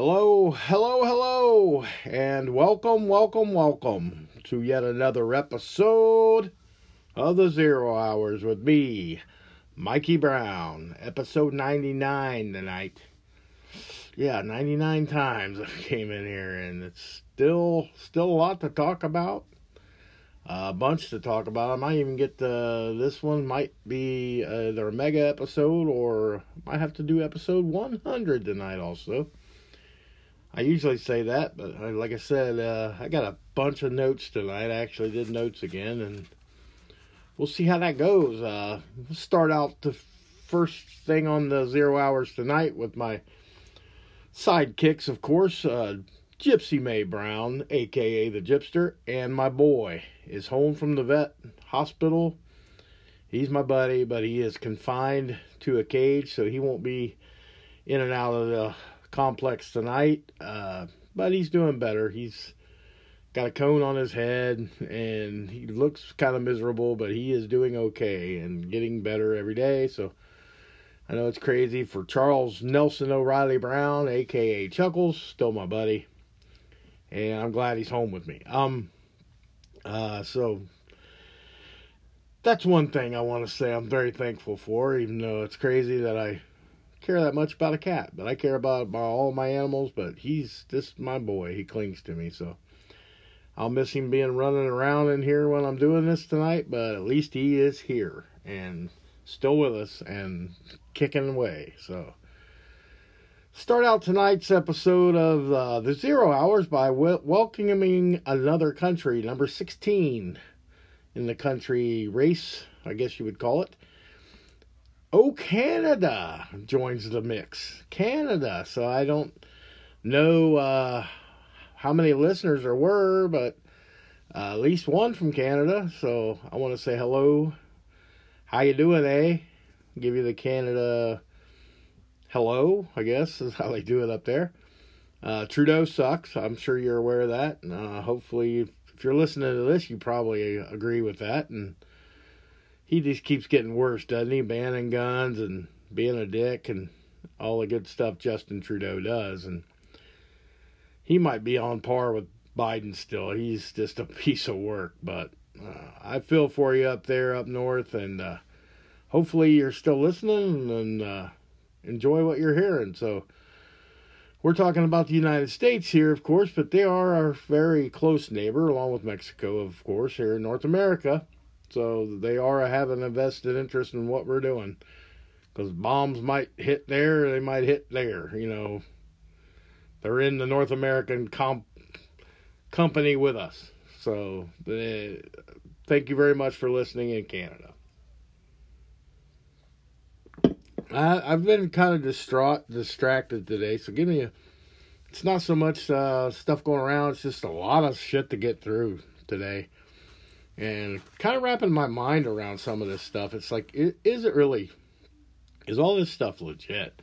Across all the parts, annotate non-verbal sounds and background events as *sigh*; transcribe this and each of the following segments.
Hello, hello, hello, and welcome, welcome, welcome to yet another episode of the Zero Hours with me, Mikey Brown. Episode 99 tonight. Yeah, 99 times I came in here, and it's still still a lot to talk about. A bunch to talk about. I might even get the this one might be either a mega episode or might have to do episode 100 tonight also. I usually say that, but like I said, uh, I got a bunch of notes tonight. I actually did notes again, and we'll see how that goes. Uh, we'll start out the first thing on the zero hours tonight with my sidekicks, of course. Uh, Gypsy May Brown, aka the Gypster, and my boy is home from the vet hospital. He's my buddy, but he is confined to a cage, so he won't be in and out of the complex tonight. Uh, but he's doing better. He's got a cone on his head and he looks kind of miserable, but he is doing okay and getting better every day. So I know it's crazy for Charles Nelson O'Reilly Brown, aka Chuckles, still my buddy. And I'm glad he's home with me. Um uh so that's one thing I want to say I'm very thankful for, even though it's crazy that I care that much about a cat, but I care about, all my animals. But he's just my boy. He clings to me, so I'll miss him being running around in here when I'm doing this tonight. But at least he is here and still with us and kicking away. So start out tonight's episode of uh, the Zero Hours by welcoming another country, number 16 in the country race, I guess you would call it. Oh, Canada joins the mix. Canada. So I don't know uh, how many listeners there were, but uh, at least one from Canada. So I want to say hello. How you doing, eh? Give you the Canada hello, I guess is how they do it up there. Uh, Trudeau sucks. I'm sure you're aware of that. Uh, hopefully, if you're listening to this, you probably agree with that. And he just keeps getting worse, doesn't he? Banning guns and being a dick and all the good stuff Justin Trudeau does. And he might be on par with Biden still. He's just a *laughs* piece of work. But uh, I feel for you up there, up north. And uh, hopefully you're still listening and uh, enjoy what you're hearing. So we're talking about the United States here, of course, but they are our very close neighbor, along with Mexico, of course, here in North America. So they are having a vested interest in what we're doing. Because bombs might hit there, they might hit there. You know, they're in the North American comp- company with us. So they, thank you very much for listening in Canada. I, have been kind of distraught, distracted today. So give me a. It's not so much uh, stuff going around. It's just a lot of shit to get through today and kind of wrapping my mind around some of this stuff. It's like, is it really? Is all this stuff legit?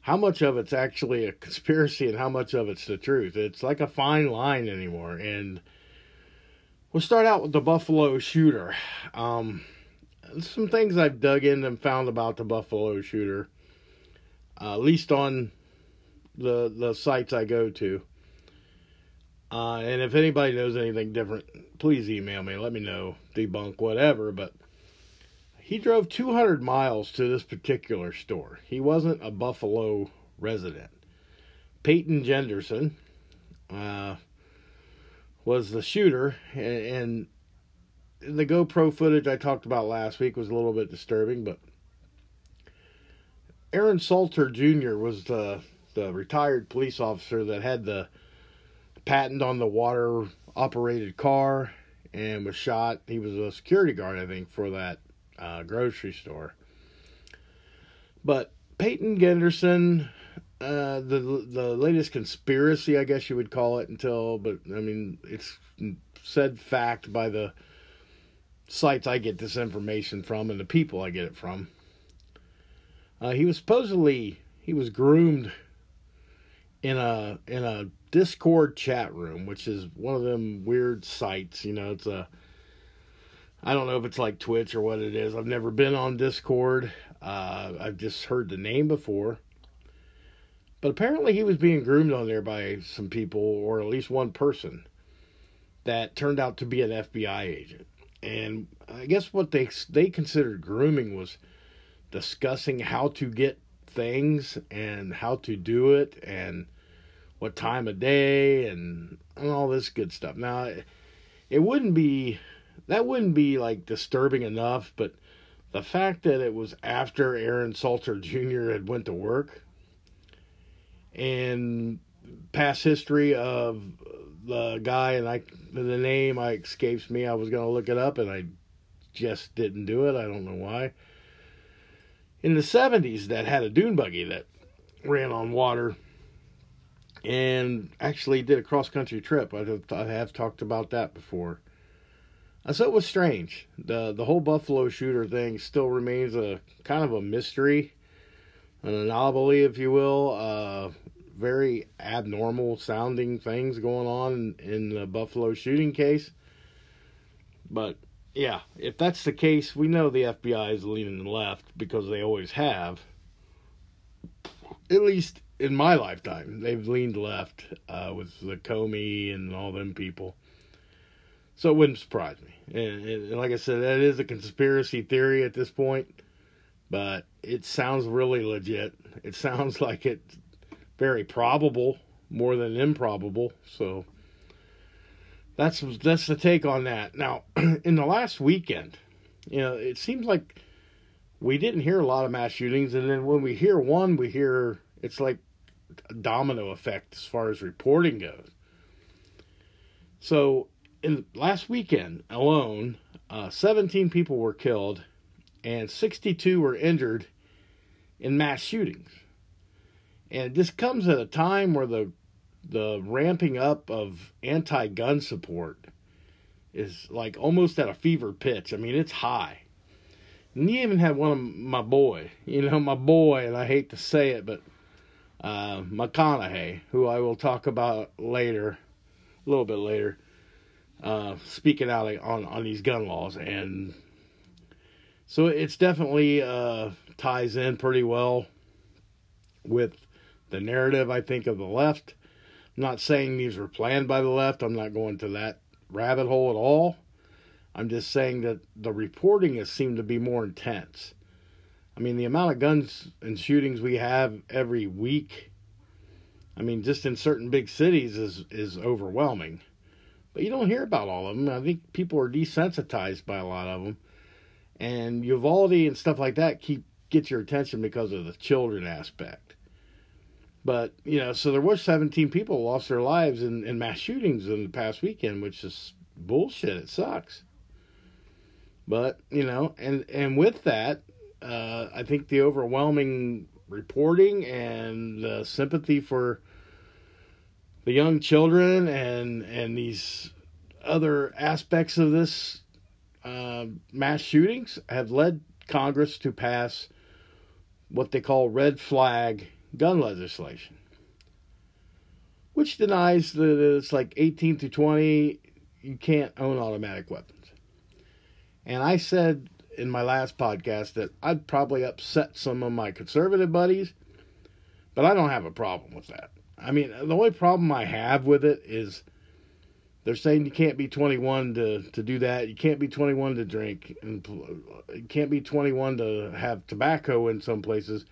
How much of it's actually a conspiracy and how much of it's the truth? It's like a fine line anymore. And we'll start out with the Buffalo shooter. Um, some things I've dug in and found about the Buffalo shooter, uh, at least on the the sites I go to. Uh, and if anybody knows anything different, please email me. Let me know, debunk, whatever. But he drove 200 miles to this particular store. He wasn't a Buffalo resident. Payton Genderson uh, was the shooter, and, and the GoPro footage I talked about last week was a little bit disturbing, but Aaron Salter Jr. was the the retired police officer that had the patent on the water operated car and was shot. He was a security guard, I think, for that uh, grocery store. But Payton Genderson, uh, the the latest conspiracy, I guess you would call it, until, but I mean, it's said fact by the sites I get this information from and the people I get it from. Uh, he was supposedly he was groomed in a in a Discord chat room, which is one of them weird sites. You know, it's a I don't know if it's like Twitch or what it is. I've never been on Discord. Uh, I've just heard the name before. But apparently he was being groomed on there by some people, or at least one person, that turned out to be an FBI agent. And I guess what they they considered grooming was discussing how to get things and how to do it and what time of day and, and all this good stuff. Now, it wouldn't be that wouldn't be like disturbing enough, but the fact that it was after Aaron Salter Jr. had went to work and past history of the guy and I the name I escapes me. I was going to look it up and I just didn't do it. I don't know why. In the 70s that had a dune buggy that ran on water and actually did a cross country trip. I have, I have talked about that before. So it was strange. the The whole Buffalo shooter thing still remains a kind of a mystery an anomaly, if you will. Uh, very abnormal sounding things going on in the Buffalo shooting case. But yeah, if that's the case, we know the FBI is leaning left because they always have. At least in my lifetime, they've leaned left uh, with the Comey and all them people. So it wouldn't surprise me. And, and like I said, that is a conspiracy theory at this point but it sounds really legit. It sounds *laughs* like it's very probable more than improbable. So that's that's the take on that. Now, *clears throat* in the last weekend, you know, it seems like we didn't hear a lot of mass shootings, and then when we hear one, we hear it's like domino effect as far as reporting goes. So, in last weekend alone, uh, 17 people were killed and 62 were injured in mass shootings. And this comes at a time where the the ramping up of anti-gun support is like almost at a fever pitch. I mean, it's high. And you even had one of my boy, you know, my boy, and I hate to say it, but uh, McConaughey, who I will talk about later, a little bit later, uh, speaking out on on these gun laws, and so it's definitely uh, ties in pretty well with the narrative, I think, of the left. I'm not saying these were planned by the left. I'm not going to that rabbit hole at all. I'm just saying that the reporting has seemed to be more intense. I mean, the amount of guns and shootings we have every week, I mean, just in certain big cities is is overwhelming. But you don't hear about all of them. I think people are desensitized by a lot of them and Uvalde and stuff like that keep get your attention because of the children aspect. But you know, so there was 17 people lost their lives in, in mass shootings in the past weekend, which is bullshit. It sucks. But you know, and and with that, uh, I think the overwhelming reporting and the sympathy for the young children and and these other aspects of this uh, mass shootings have led Congress to pass what they call red flag gun legislation, which denies that it's like 18 to 20, you can't own automatic weapons. And I said in my last podcast that I'd probably upset some of my conservative buddies, but I don't have a problem with that. I mean, the only problem I have with it is they're saying you can't be 21 to, to do that. You can't be 21 to drink, and you can't be 21 to have tobacco in some places.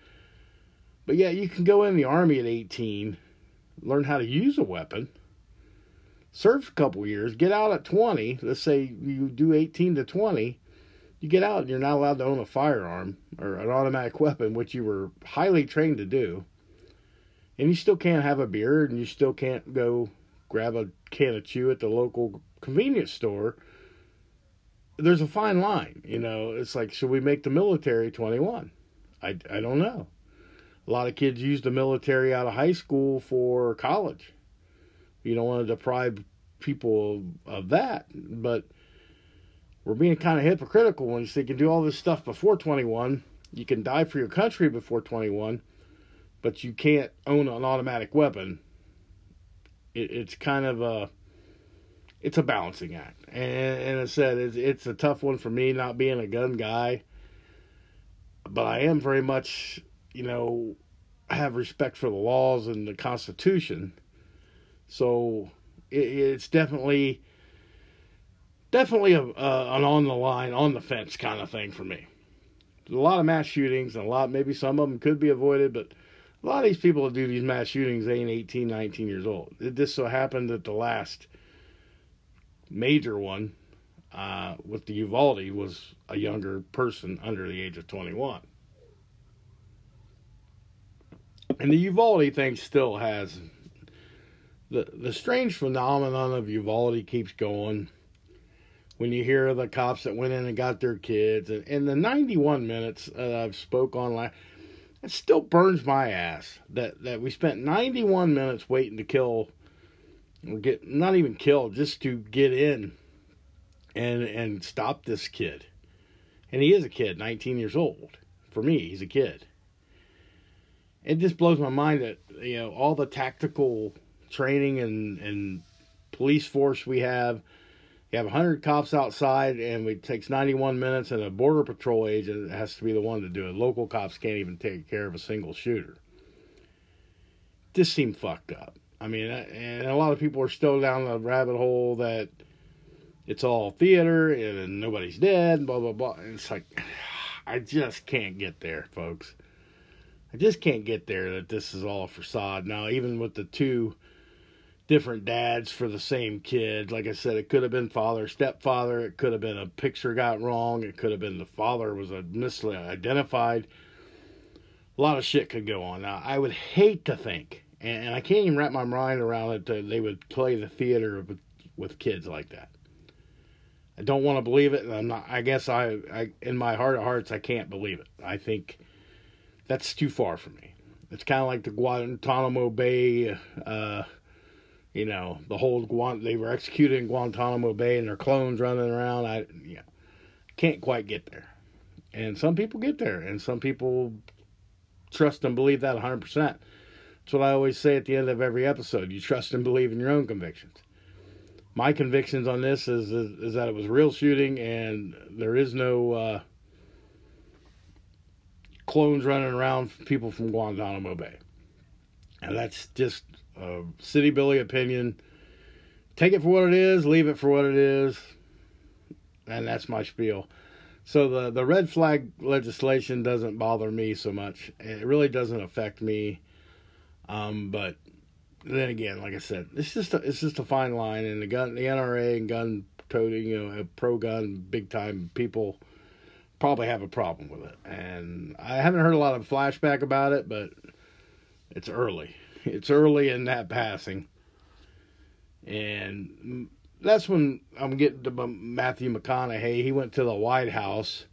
But yeah, you can go in the army at 18, learn how to use a weapon, serve a couple years, get out at 20. Let's say you do 18 to 20, you get out and you're not allowed to own a firearm or an automatic weapon, which you were highly trained to do. And you still can't have a beer, and you still can't go grab a can of chew at the local convenience store, there's a fine line. You know, it's like, should we make the military 21? I, I don't know. A lot of kids use the military out of high school for college. You don't want to deprive people of, of that, but we're being kind of hypocritical when you say you can do all this stuff before 21. You can die for your country before 21, but you can't own an automatic weapon it, it's kind of a it's a balancing act, and, and I said it's, it's a tough one for me not being a gun guy, but I am very much you know I have respect for the laws and the Constitution. So it, it's definitely definitely a, uh, an on the line, on the fence kind of thing for me. There's a lot of mass shootings, and a lot, maybe some of them could be avoided, but a lot of these people that do these mass shootings they ain't 18, 19 years old. It just so happened that the last major one uh, with the Uvalde was a younger person under the age of 21. And the Uvalde thing still has the the strange phenomenon of Uvalde keeps going. When you hear the cops that went in and got their kids, and, and the 91 minutes that I've spoke on last, it still burns my ass that that we spent 91 minutes waiting to kill, or get not even kill, just to get in, and and stop this kid, and he is a kid, 19 years old. For me, he's a kid it just blows my mind that you know all the tactical training and and police force we have. You have 100 cops outside, and it takes 91 minutes, and a border patrol agent has to be the one to do it. Local cops can't even take care of a single shooter. This seemed fucked up. I mean, and a lot of people are still down the rabbit hole that it's all theater and nobody's dead, blah blah blah. And it's like, *sighs* I just can't get there, folks. I just can't get there that this is all a facade. Now, even with the two different dads for the same kid, like I said, it could have been father, stepfather. It could have been a picture got wrong. It could have been the father was misidentified. A lot of shit could go on. Now, I would hate to think, and I can't even wrap my mind around it, that they would play the theater with, with kids like that. I don't want to believe it, and I'm not. I guess I, I, in my heart of hearts, I can't believe it. I think that's too far for me. It's kind of like the Guantanamo Bay, uh, you know, the whole Guant. They were executed in Guantanamo Bay and their clones running around. I, yeah, can't quite get there. And some people get there, and some people trust and believe that 100%. That's what I always say at the end of every episode. You trust and believe in your own convictions. My convictions on this is is, is that it was real shooting, and there is no. Uh, clones running around people from Guantanamo Bay. And that's just a City Billy opinion. Take it for what it is, leave it for what it is. And that's my spiel. So the, the red flag legislation doesn't bother me so much. It really doesn't affect me. Um, but then again, like I said, it's just a, it's just a fine line, and the gun, the NRA and gun toting, you know, pro gun, big time people probably have a problem with it. And I haven't heard a lot of flashback about it, but it's early. It's early in that passing. And that's when I'm getting to Matthew McConaughey. He went to the White House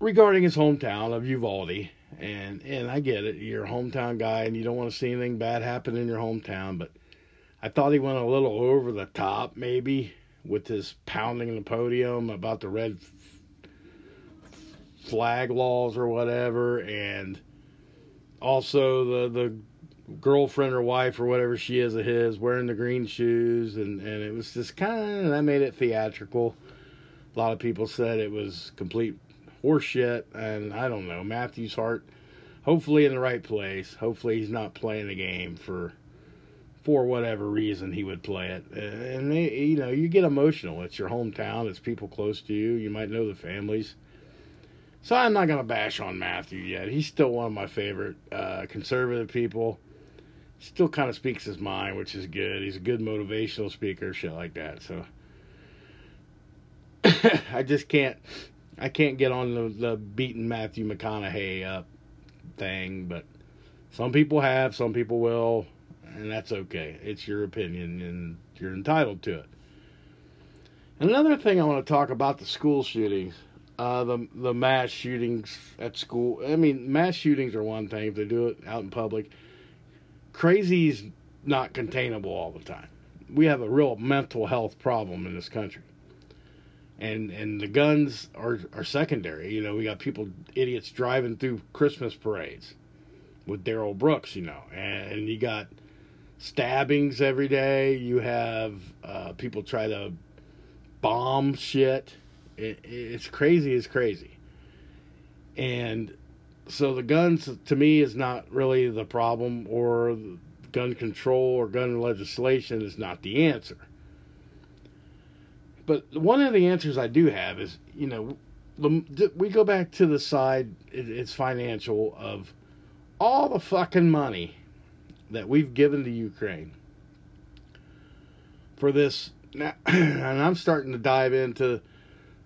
regarding his hometown of Uvalde. And and I get it, you're a hometown guy and you don't want to see anything bad happen in your hometown, but I thought he went a little over the top maybe with his pounding the podium about the red flag laws or whatever, and also the the girlfriend or wife or whatever she is of his wearing the green shoes, and and it was just kind of that made it theatrical. A lot of people said it was complete horseshit, and I don't know Matthew's heart. Hopefully in the right place. Hopefully he's not playing the game for for whatever reason he would play it. And you know, you get emotional. It's your hometown. It's people close to you. You might know the families. So I'm not going to bash on Matthew yet. He's still one of my favorite uh, conservative people. Still kind of speaks his mind, which is good. He's a good motivational speaker, shit like that. So *coughs* I just can't, I can't get on the, the beating Matthew McConaughey up thing. But some people have, some people will, and that's okay. It's your opinion, and you're entitled to it. Another thing I want to talk about the school shootings uh, the the mass shootings at school. I mean, mass shootings are one thing if they do it out in public. Crazy's not containable all the time. We have a real mental health problem in this country, and and the guns are are secondary. You know, we got people idiots driving through Christmas parades with Darrell Brooks. You know, and you got stabbings every day. You have uh, people try to bomb shit it, it's crazy. It's crazy. And so the guns to me is not really the problem, or gun control or gun legislation is not the answer. But one of the answers I do have is, you know, we go back to the side, it's financial, of all the fucking money that we've given to Ukraine for this. Now, *clears throat* and I'm starting to dive into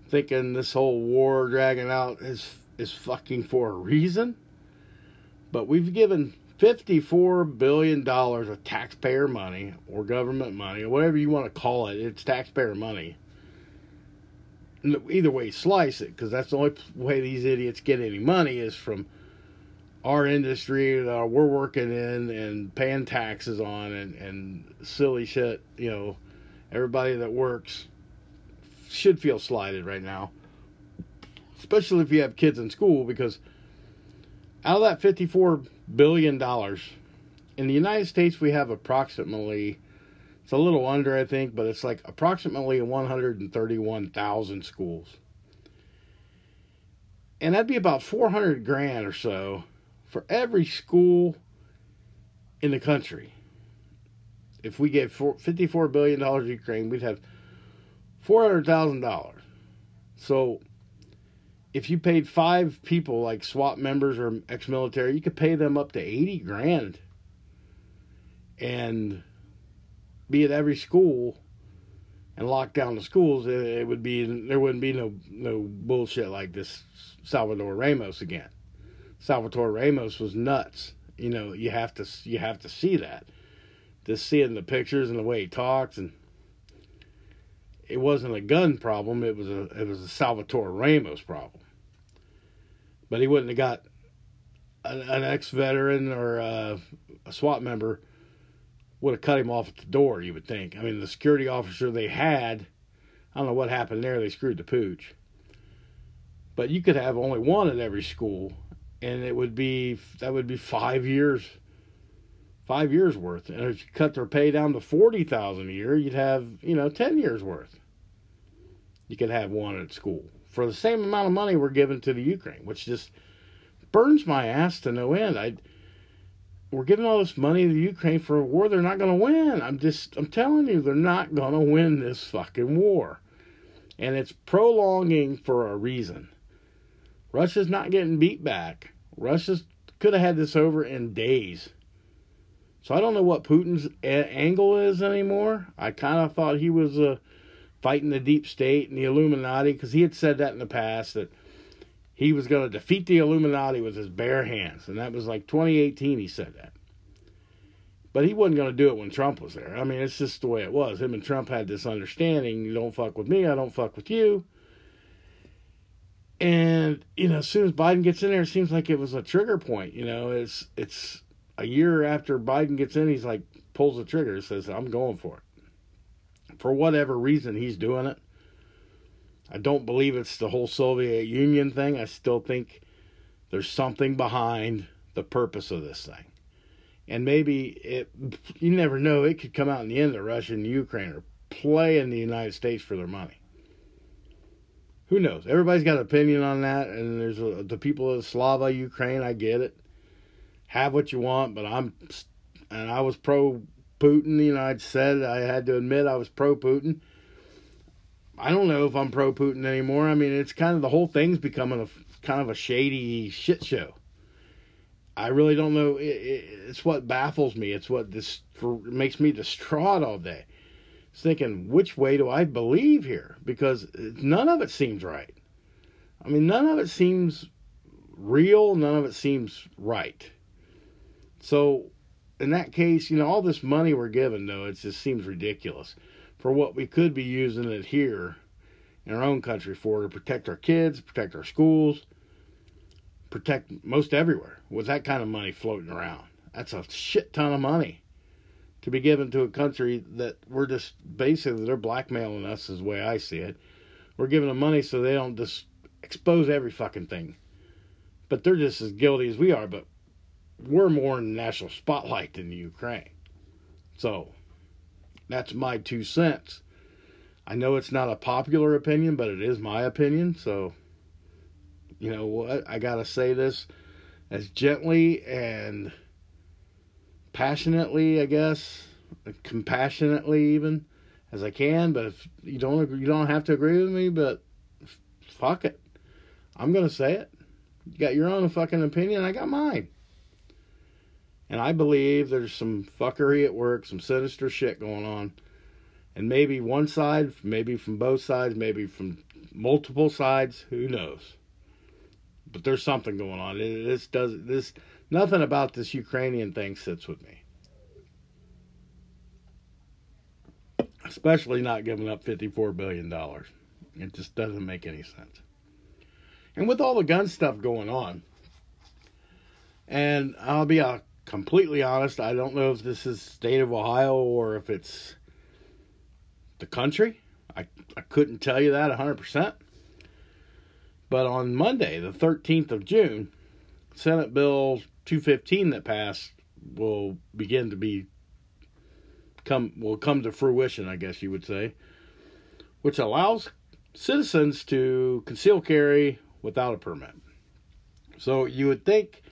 thinking this whole war dragging out is is fucking for a reason. But we've given $54 billion of taxpayer money or government money or whatever you want to call it. It's taxpayer money either way slice it, because that's the only way these idiots get any money is from our industry that we're working in and paying taxes on and, and silly shit. You know, everybody that works should feel slighted right now, especially if you have kids in school, because out of that $54 billion, in the United States, we have approximately it's a little under, I think, but it's like approximately 131,000 schools. And that'd be about 400 grand or so for every school in the country. If we gave $54 billion to Ukraine, we'd have $400,000. So if you paid five people like SWAT members or ex military, you could pay them up to 80 grand. And be at every school and lock down the schools, it, would be there wouldn't be no no bullshit like this Salvador Ramos again. Salvatore Ramos was nuts. You know, you have to you have to see that. Just seeing the pictures and the way he talks and it wasn't a gun problem, it was a it was a Salvatore Ramos problem. But he wouldn't have got an, an ex veteran or a, a SWAT member would have cut him off at the door, you would think. I mean, the security officer they had, I don't know what happened there. They screwed the pooch. But you could have only one at every school, and it would be that would be five years, five years worth. And if you cut their pay down to forty thousand a year, you'd have you know ten years worth. You could have one at school for the same amount of money we're giving to the Ukraine, which just burns my ass to no end. I we're giving all this money to the Ukraine for a war they're not going to win. I'm just, I'm telling you, they're not going to win this fucking war. And it's prolonging for a reason. Russia's not getting beat back. Russia could have had this over in days. So I don't know what Putin's a- angle is anymore. I kind of thought he was uh, fighting the deep state and the Illuminati because he had said that in the past that he was going to defeat the Illuminati with his bare hands. And that was like 2018, he said that. But he wasn't going to do it when Trump was there. I mean, it's just the way it was. Him and Trump had this understanding you don't fuck with me, I don't fuck with you. And, you know, as soon as Biden gets in there, it seems like it was a trigger point. You know, it's it's a year after Biden gets in, he's like pulls the trigger, says, I'm going for it. For whatever reason, he's doing it. I don't believe it's the whole Soviet Union thing. I still think there's something behind the purpose of this thing. And maybe it, you never know, it could come out in the end that Russia and Ukraine are playing the United States for their money. Who knows? Everybody's got an opinion on that, and there's a, the people of Slava Ukraine. I get it. Have what you want, but I'm, and I was pro Putin. You know, I'd said I had to admit I was pro Putin I don't know if I'm pro Putin anymore. I mean, it's kind of the whole thing's becoming a kind of a shady shit show. I really don't know. It, it, it's what baffles me. It's what this makes me distraught all day. It's thinking, which way do I believe here? Because none of it seems right. I mean, none of it seems real. None of it seems right. So, in that case, you know, all this money we're given, though, it just seems ridiculous for what we could be using it here in our own country for to protect our kids, protect our schools, protect most everywhere with that kind of money floating around. That's a shit ton of money to be given to a country that we're just basically they're blackmailing us is the way I see it. We're giving them money so they don't just expose every fucking thing. But they're just as guilty as we are, but we're more in the national spotlight than the Ukraine. So that's my two cents. I know it's not a popular opinion, but it is my opinion. So, you know what? I got to say this. as gently and passionately, I guess, compassionately even as I can. But if you don't agree, you don't have to agree with me. But fuck it, I'm gonna say it. You got your own fucking opinion. I got mine. And I believe there's some fuckery at work, some sinister shit going on. And maybe one side, maybe from both sides, maybe from multiple sides, who knows. But there's something going on. This does this nothing about this Ukrainian thing sits with me. Especially not giving up 54 billion dollars. It just doesn't make any sense. And with all the gun stuff going on, and I'll be uh, completely honest, I don't know if this is state of Ohio or if it's the country. I, I couldn't tell you that 100%. But on Monday, the 13th of June, Senate Bill 215 that passed will begin to be come will come to fruition, I guess you would say, which allows citizens to conceal carry without a permit. So you would think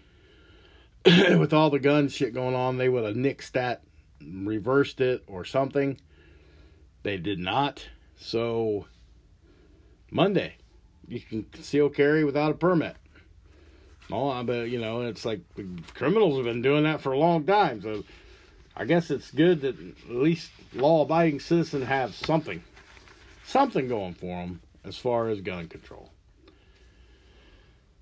*coughs* with all the gun shit going on, they would have nixed that, reversed it, or something. They did not. So Monday, you can conceal carry without a permit. Oh, but you know, it's like criminals have been doing that for a long time. So I guess it's good that at least law-abiding citizens have something, something going for them as far as gun control.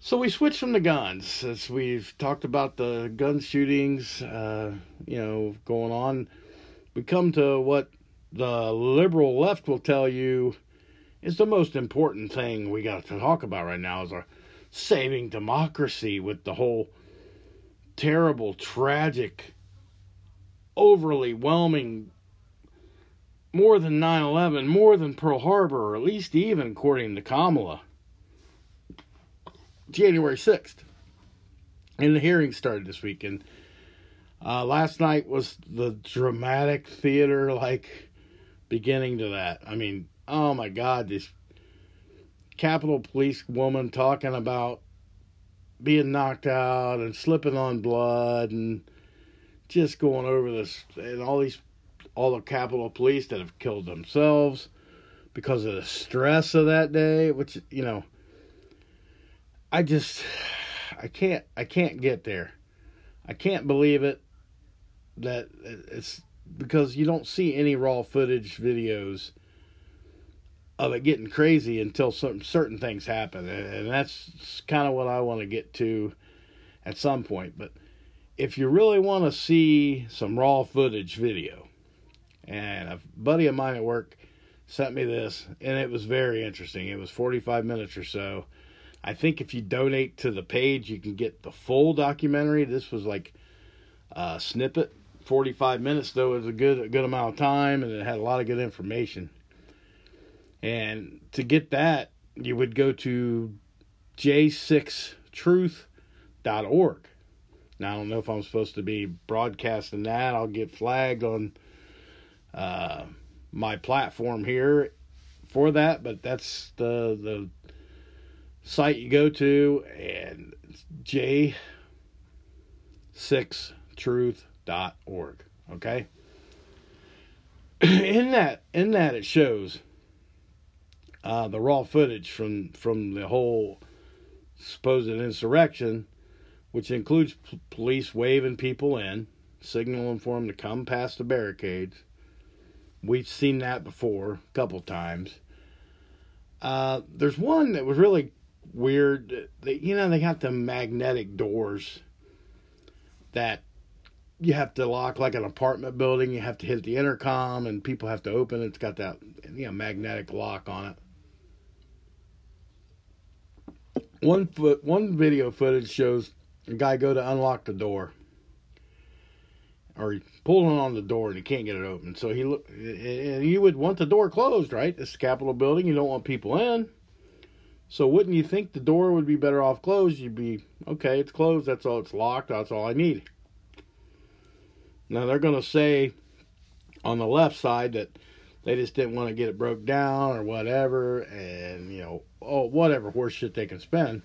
So we switched from the guns as we've talked about the gun shootings, uh, you know, going on. We come to what the liberal left will tell you is the most important thing we got to talk about right now is our saving democracy with the whole terrible, tragic, overly whelming, more than 9 11, more than Pearl Harbor, or at least even according to Kamala, January 6th. And the hearing started this weekend. Uh, last night was the dramatic theater like beginning to that. I mean, oh my God, this Capitol Police woman talking about being knocked out and slipping on blood and just going over this and all these all the Capitol Police that have killed themselves because of the stress of that day, which you know, I just I can't I can't get there. I can't believe it that it's because you don't see any raw footage videos of it getting crazy until some certain things happen. And that's kind of what I want to get to at some point. But if you really want to see some raw footage video and a buddy of mine at work sent me this and it was very interesting. It was 45 minutes or so I think if you donate to the page you can get the full documentary this was like a snippet 45 minutes though was a good a good amount of time and it had a lot of good information. And to get that, you would go to j6truth.org. Now I don't know if I'm supposed to be broadcasting that. I'll get flagged on uh, my platform here for that, but that's the the site you go to and j6truth org. Okay? *clears throat* in that in that it shows uh, the raw footage from from the whole supposed insurrection, which includes p- police waving people in, signaling for them to come past the barricades. We've seen that before a couple times. Uh, there's one that was really weird. They, you know, they got the magnetic doors that you have to lock like an apartment building. You have to hit the intercom, and people have to open it. It's got that you know magnetic lock on it. One foot, one video footage shows a guy go to unlock the door, or he pulling on the door and he can't get it open. So he look, and you would want the door closed, right? This Capitol building, you don't want people in. So wouldn't you think the door would be better off closed? You'd be okay. It's closed. That's all. It's locked. That's all I need. Now they're going to say on the left side that they just didn't want to get it broke down or whatever, and you know, oh, whatever horse shit they can spend.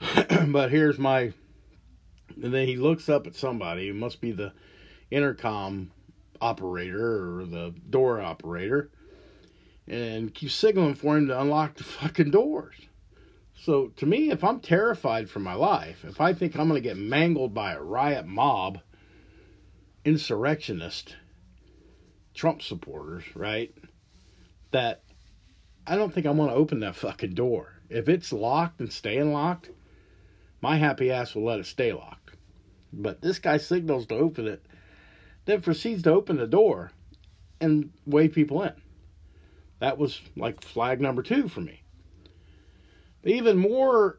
*clears throat* but here's my. And then he looks up at somebody. It must be the intercom operator or the door operator and keep signaling for him to unlock the fucking doors. So to me, if I'm terrified for my life, if I think I'm going to get mangled by a riot mob, insurrectionist, Trump supporters, right? That I don't think I want to open that fucking door. If it's locked and staying locked, my happy ass will let it stay locked. But this guy signals to open it, then proceeds to open the door and wave people in. That was like flag number two for me. But even more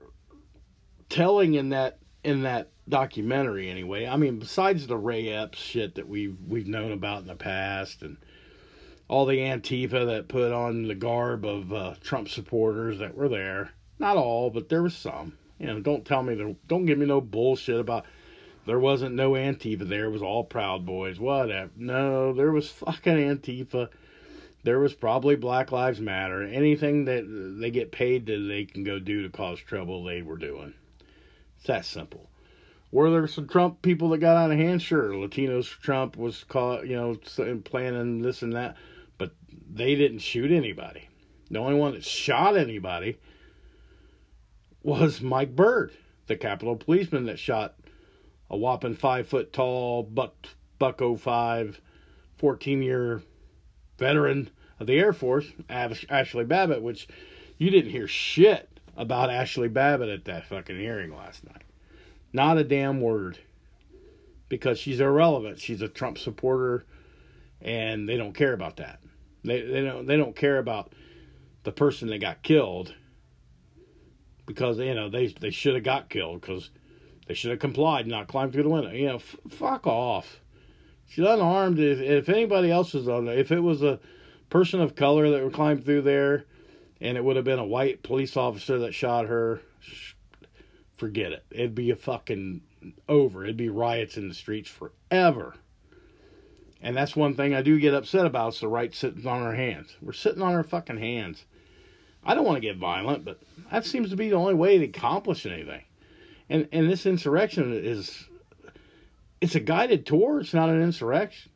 telling in that in that documentary anyway. I mean, besides the Ray Epps shit that we've we've known about in the past and all the Antifa that put on the garb of uh, Trump supporters that were there. Not all, but there was some. You know, don't tell me there, don't give me no bullshit about there wasn't no Antifa there. It was all Proud Boys. Whatever. No, there was fucking Antifa there was probably Black Lives Matter. Anything that they get paid that they can go do to cause trouble, they were doing. It's that simple. Were there some Trump people that got out of hand? Sure, Latinos Trump was caught, you know, planning this and that, but they didn't shoot anybody. The only one that shot anybody was Mike Byrd, the Capitol policeman that shot a whopping five foot tall, buck, buck 05, 14 year veteran of the Air Force, Ashli Babbitt, which you didn't hear shit about Ashli Babbitt at that fucking hearing last night. Not a damn word. Because she's irrelevant. She's a Trump supporter and they don't care about that. They they don't they don't care about the person that got killed because you know they they should have got killed because they should have complied, not climbed through the window. You know, f- fuck off. She's unarmed. If, if anybody else was on there, if it was a person of color that would climb through there, and it would have been a white police officer that shot her, forget it. It'd be a fucking over. It'd be riots in the streets forever. And that's one thing I do get upset about. It's the right sitting on our hands. We're sitting on our fucking hands. I don't want to get violent, but that seems to be the only way to accomplish anything. And and this insurrection is it's a guided tour. It's not an insurrection.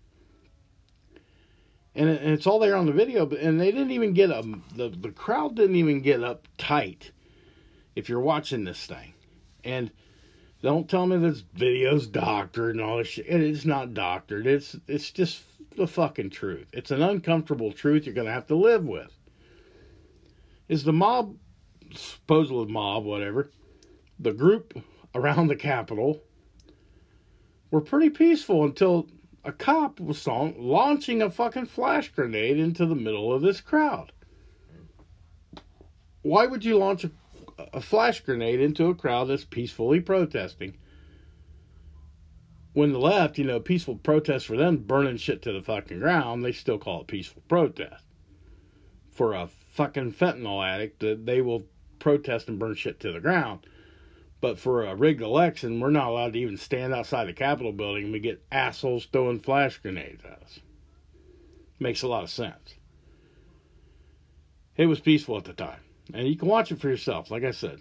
And, and it's all there on the video. But and they didn't even get a the the crowd didn't even get up tight. If you're watching this thing, and don't tell me this video's doctored and all this shit. It's not doctored. It's it's just the fucking truth. It's an uncomfortable truth you're gonna have to live with. Is the mob, supposedly mob, whatever, the group around the Capitol were pretty peaceful until a cop was seen launching a fucking flash grenade into the middle of this crowd. Why would you launch a, a flash grenade into a crowd that's peacefully protesting? When the left, you know, peaceful protest for them burning shit to the fucking ground, they still call it peaceful protest. For a fucking fentanyl addict, they will protest and burn shit to the ground. But for a rigged election, we're not allowed to even stand outside the Capitol building and we get assholes throwing flash grenades at us. Makes a lot of sense. It was peaceful at the time. And you can watch it for yourself. Like I said,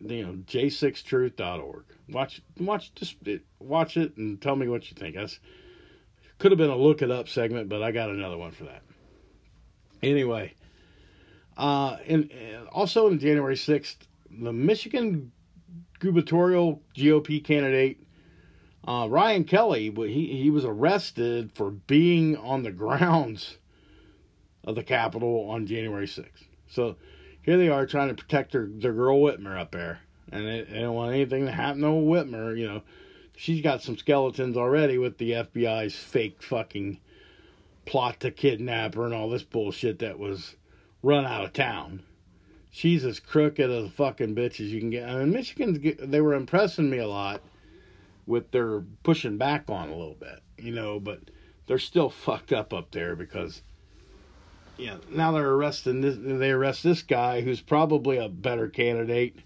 you know, j6truth.org. Watch, watch, just watch it and tell me what you think. That's could have been a look it up segment, but I got another one for that. Anyway, uh, and, and also on January 6th, the Michigan gubernatorial GOP candidate uh, Ryan Kelley, he he was arrested for being on the *laughs* grounds of the Capitol on January 6th. So here they are trying to protect their, their girl Whitmer up there, and they, they don't want anything to happen to Whitmer. You know, she's got some skeletons already with the FBI's fake fucking plot to kidnap her and all this bullshit that was run out of town she's as crooked as a fucking bitch as you can get. I mean, Michigan's they were impressing me a lot with their pushing back on a little bit, you know, but they're still fucked up up there because know, now they're arresting this they arrest this guy who's probably a better candidate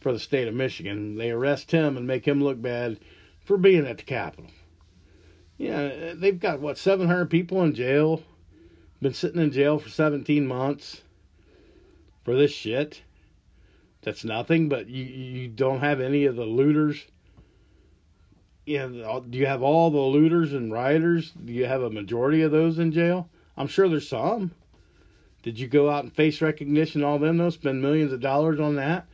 for the state of Michigan. They arrest him and make him look bad for being at the Capitol. Yeah, they've got what 700 people in jail, been sitting in jail for 17 months for this shit. That's nothing, but you you don't have any of the looters. Yeah, do you have all the looters and rioters? Do you have a majority of those in jail? I'm sure there's some. Did you go out and face recognition all them though? Spend millions of dollars on that,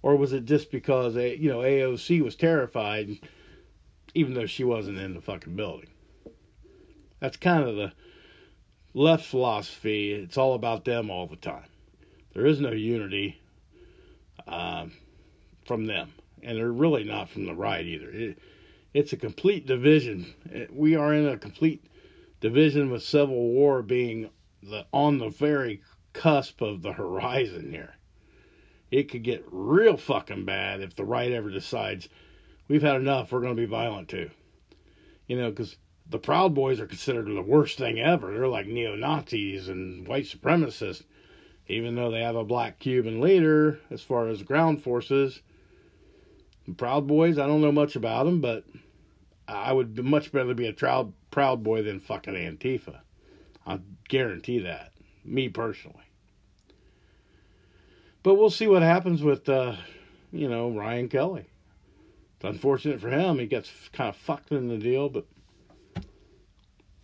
or was it just because you know AOC was terrified, even though she wasn't in the fucking building? That's kind of the left philosophy. It's all about them all the time. There is no unity um, from them, and they're really not from the right either. It, it's a complete division. We are in a complete division with civil war being the on the very cusp of the horizon here. It could get real fucking bad if the right ever decides we've had enough. We're going to be violent too. You know, because the Proud Boys are considered the worst thing ever. They're like neo Nazis and white supremacists, even though they have a black Cuban leader as far as ground forces. The Proud Boys, I don't know much about them, but I would much rather be a proud Proud Boy than fucking Antifa. I guarantee that, me personally. But we'll see what happens with, uh, you know, Ryan Kelley. It's unfortunate for him. He gets kind of fucked in the deal, but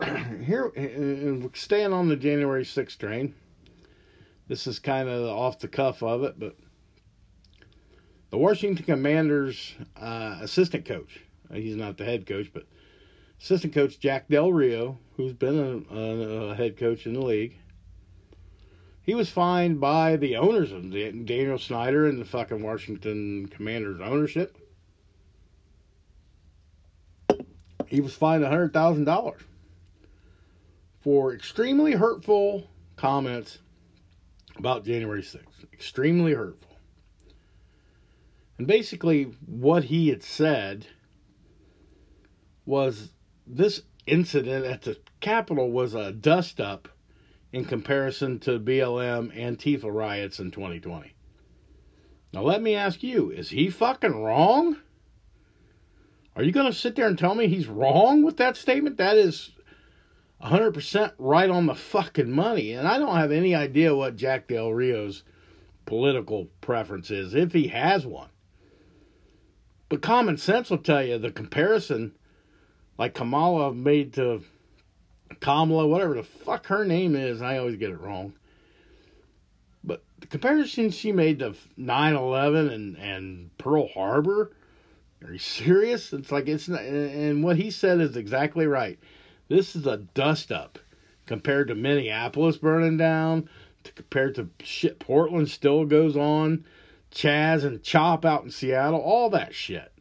*clears throat* here, staying on the January 6th train, this is kind of off the cuff of it, but the Washington Commanders uh, assistant coach, he's not the head coach, but assistant coach Jack Del Rio, who's been a, a, a head coach in the league, he was fined by the owners of Daniel Snyder and the fucking Washington Commanders ownership. He was fined hundred thousand dollars for extremely hurtful comments about January 6th. Extremely hurtful. And basically, what he had said was this incident at the Capitol was a dust up in comparison to BLM Antifa riots in 2020. Now, let me ask you is he fucking wrong? Are you going to sit there and tell me he's wrong with that statement? That is 100% right on the fucking money. And I don't have any idea what Jack Del Rio's political preference is, if he has one. But common sense will tell you the comparison, like Kamala made to Kamala, whatever the fuck her name is, I always get it wrong. But the comparison she made to 9 11 and, and Pearl Harbor, are you serious? It's like it's not, and what he said is exactly right. This is a dust up compared to Minneapolis burning down, to, compared to shit Portland still goes on, Chaz and Chop out in Seattle, all that shit.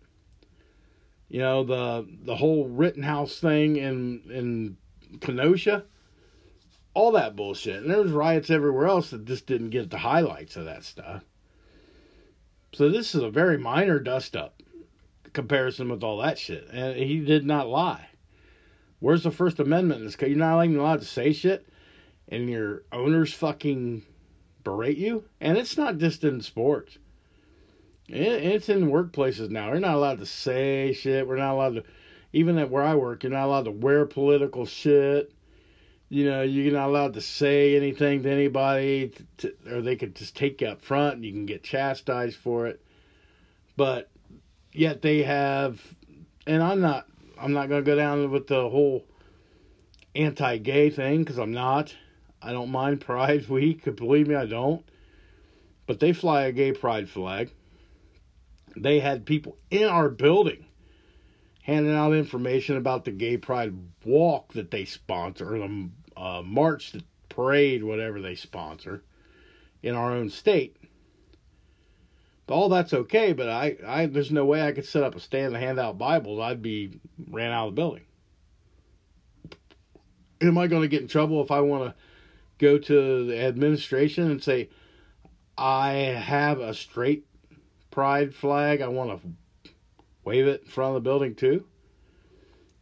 You know the the whole Rittenhouse thing in in Kenosha, all that bullshit. And there was riots everywhere else that just didn't get the highlights of that stuff. So this is a very minor dust up comparison with all that shit, and he did not lie. Where's the First Amendment in this case? You're not even allowed to say shit, and your owners fucking berate you. And it's not just in sports. It's in workplaces now. You're not allowed to say shit. We're not allowed to, even at where I work, you're not allowed to wear political shit. You know, you're not allowed to say anything to anybody, to, or they could just take you up front and you can get chastised for it. But yet they have, and I'm not I'm not going to go down with the whole anti gay thing because I'm not. I don't mind Pride *laughs* Week. Believe me, I don't. But they fly a gay pride flag. They had people in our building handing out information about the gay pride walk that they sponsor, or the uh, march, the parade, whatever they sponsor in our own state all that's okay, but I, I there's no way I could set up a stand to hand out Bibles. I'd be ran out of the building. Am I going to get in trouble if I want to go to the administration and say I have a straight pride flag? I want to wave it in front of the building too.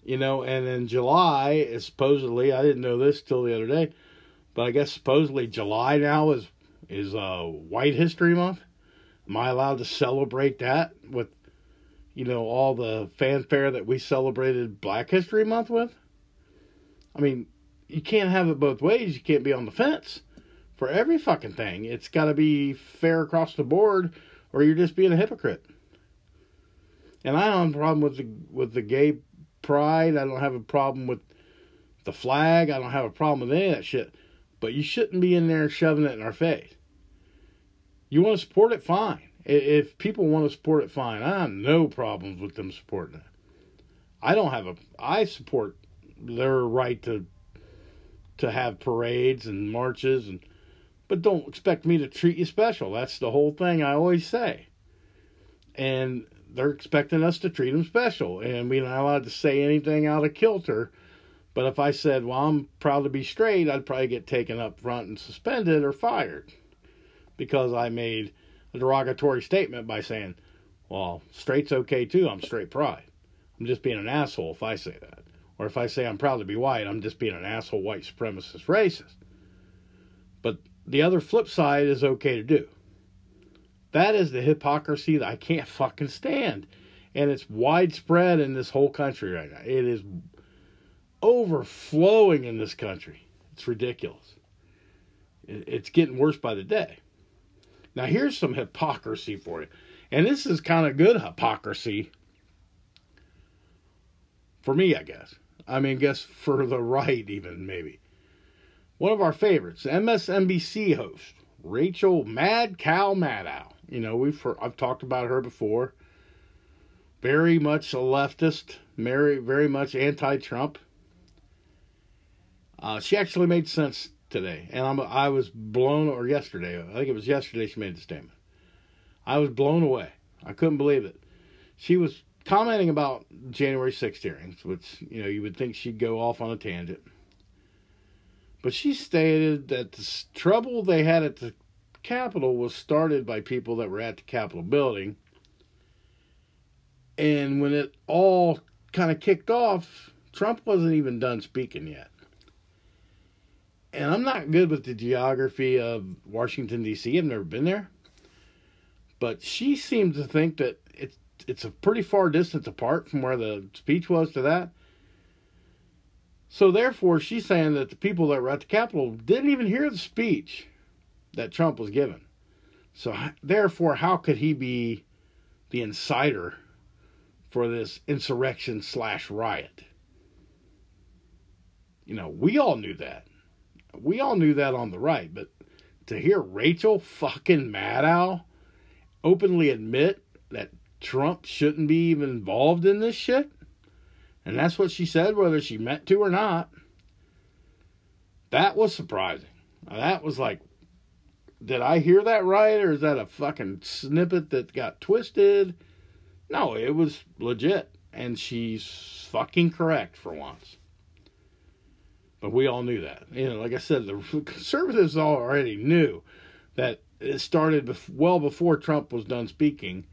You know, and in July supposedly I didn't know this till the other day, but I guess supposedly July now is is uh, White History Month Am I allowed to celebrate that with, you know, all the fanfare that we celebrated Black History Month with? I mean, you can't have it both ways. You can't be on the fence for every fucking thing. It's got to be fair across the board, or you're just being a hypocrite. And I don't have a problem with the with the gay pride. I don't have a problem with the flag. I don't have a problem with any of that shit. But you shouldn't be in there shoving it in our face. You want to support it, fine. If people want to support it, fine. I have no problems with them supporting it. I don't have a. I support their right to to have parades and marches and but don't expect me to treat you special. That's the whole thing I always say. And they're expecting us to treat them special, and we're not allowed to say anything out of kilter. But if I said, "Well, I'm proud to be straight," I'd probably get taken up front and suspended or fired because I made a derogatory statement by saying, "Well, straight's okay too. I'm straight pride." I'm just being an asshole if I say that. Or if I say I'm proud to be white, I'm just being an asshole white supremacist racist. But the other flip side is okay to do. That is the hypocrisy that I can't *laughs* fucking stand. And it's widespread in this whole country right now. It is overflowing in this country. It's ridiculous. It's getting worse by the day. Now, here's some hypocrisy for you. And this is kind of good hypocrisy for me, I guess. I mean, guess for the right, even maybe. One of our favorites, MSNBC host, Rachel Mad Cow Maddow. You know, we've heard, I've talked about her before. Very much a leftist, very very much anti-Trump. Uh, she actually made sense today, and I'm I was blown or yesterday. I think it was yesterday she made the statement. I was blown away. I couldn't believe it. She was commenting about January 6th hearings, which, you know, you would think she'd go off on a tangent. But she stated that the trouble they had at the Capitol was started by people that were at the Capitol building. And when it all kind of kicked off, Trump wasn't even done speaking yet. And I'm not good with the geography of Washington, D.C., I've never been there. But she seemed to think that it's it's a pretty far distance apart from where the speech was to that. So therefore, she's saying that the people that were at the Capitol didn't even hear the speech that Trump was given. So therefore, how could he be the insider for this insurrection slash riot? You know, we all knew that. We all knew that on the right, but to hear Rachel fucking Maddow openly admit that Trump shouldn't be even involved in this shit. And that's what she said, whether she meant to or not. That was surprising. That was like, did I hear that right, or is that a fucking snippet that got twisted? No, it was legit. And she's fucking correct for once. But we all knew that. You know, like I said, the *laughs* conservatives already knew that it started well before Trump was done speaking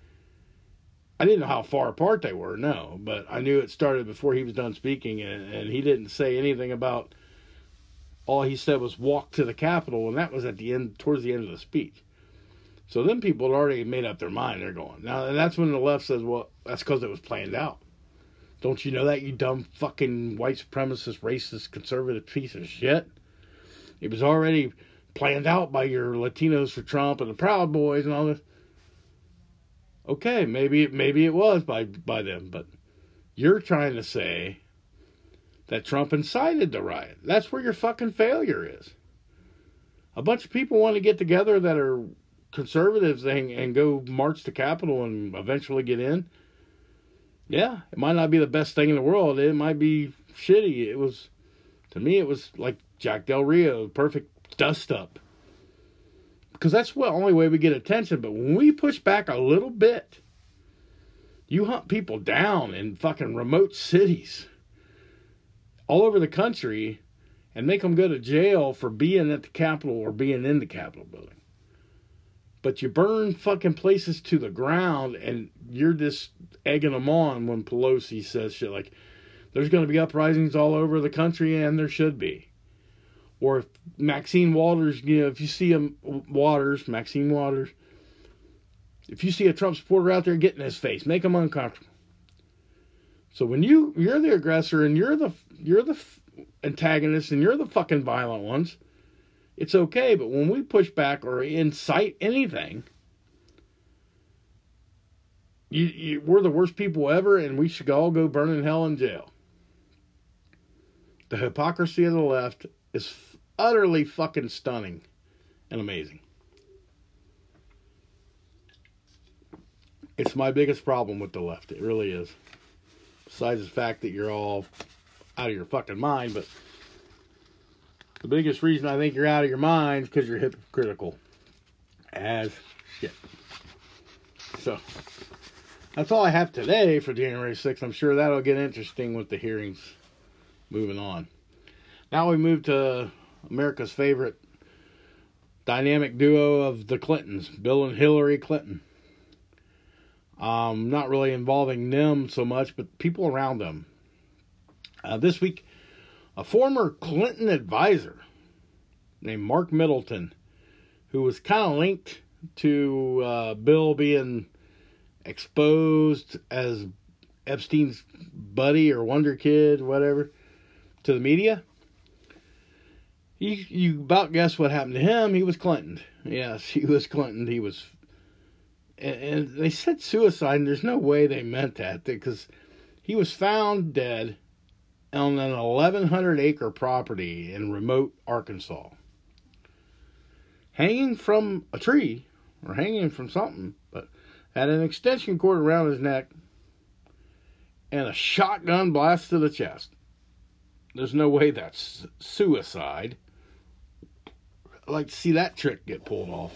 I didn't know how far apart they were, no, but I knew it started before he was done speaking, and, and he didn't say anything about. All he said was walk to the Capitol, and that was at the end, towards the end of the speech. So then people had already made up their mind. They're going now, and that's when the left says, "Well, that's because it was planned out." Don't you know that, you dumb fucking white supremacist, racist, conservative piece of shit? It was already planned out by your Latinos for Trump and the Proud Boys and all this okay, maybe maybe it was by by them, but you're trying to say that Trump incited the riot. That's where your fucking failure is. A bunch of people want to get together that are conservatives and, and go march to Capitol and eventually get in. Yeah, it might not be the best thing in the world. It might be shitty. It was, to me, it was like Jack Del Rio, perfect dust up because that's the only way we get attention. But when we push back a little bit, you hunt people down in fucking remote cities all over the country and make them go to jail for being at the Capitol or being in the Capitol building. But you burn fucking places to the ground and you're just egging them on when Pelosi says shit like, there's going to be uprisings all over the country, and there should be or if Maxine Waters, you know, if you see him Waters, Maxine Waters, if you see a Trump supporter out there, get in his face, make him uncomfortable. So when you you're the aggressor and you're the you're the antagonist and you're the fucking violent ones, it's okay. But when we push back or incite anything, you, you, we're the worst people ever, and we should all go burn in hell in jail. The hypocrisy of the left is utterly fucking stunning and amazing. It's my biggest problem with the left. It really is. Besides the fact that you're all out of your fucking mind, but the biggest reason I think you're out of your mind is because you're hypocritical as shit. So that's all I have today for January 6th. I'm sure that'll get interesting with the hearings moving on. Now we move to America's favorite dynamic duo of the Clintons, Bill and Hillary Clinton. Um, not really involving them so much, but people around them. Uh, this week, a former Clinton advisor named Mark Middleton, who was kind of linked to uh, Bill being exposed as Epstein's buddy or Wonder Kid, whatever, to the media. You, you about guess what happened to him? He was Clinton. Yes, he was Clinton. He was and, they said suicide, and there's no way they meant that because he was found dead on an 1,100 acre property in remote Arkansas, hanging from a tree or hanging from something, but had an extension cord around his neck and a shotgun blast to the chest. There's no way that's suicide. I'd like to see that trick get pulled off.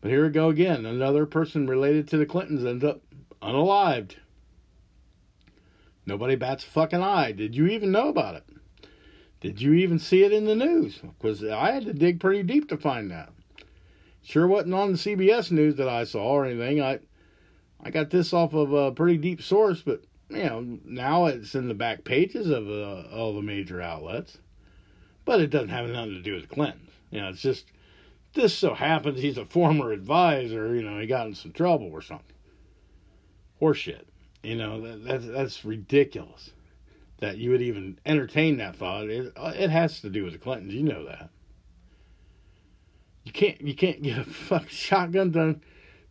But here we go again. Another person related to the Clintons ends up unalived. Nobody bats a fucking eye. Did you even know about it? Did you even see it in the news? Because I had to dig pretty deep to find that. Sure wasn't on the CBS news that I saw or anything. I I got this off of a pretty deep source, but you know now it's in the back pages of uh, all the major outlets. But it doesn't have nothing to do with Clinton. You know, it's just this so happens he's a former advisor, you know, he got in some trouble or something. Horseshit. You know, that, that's, that's ridiculous that you would even entertain that thought. It, it has to do with the Clintons, you know that. You can't you can't get a fucking shotgun done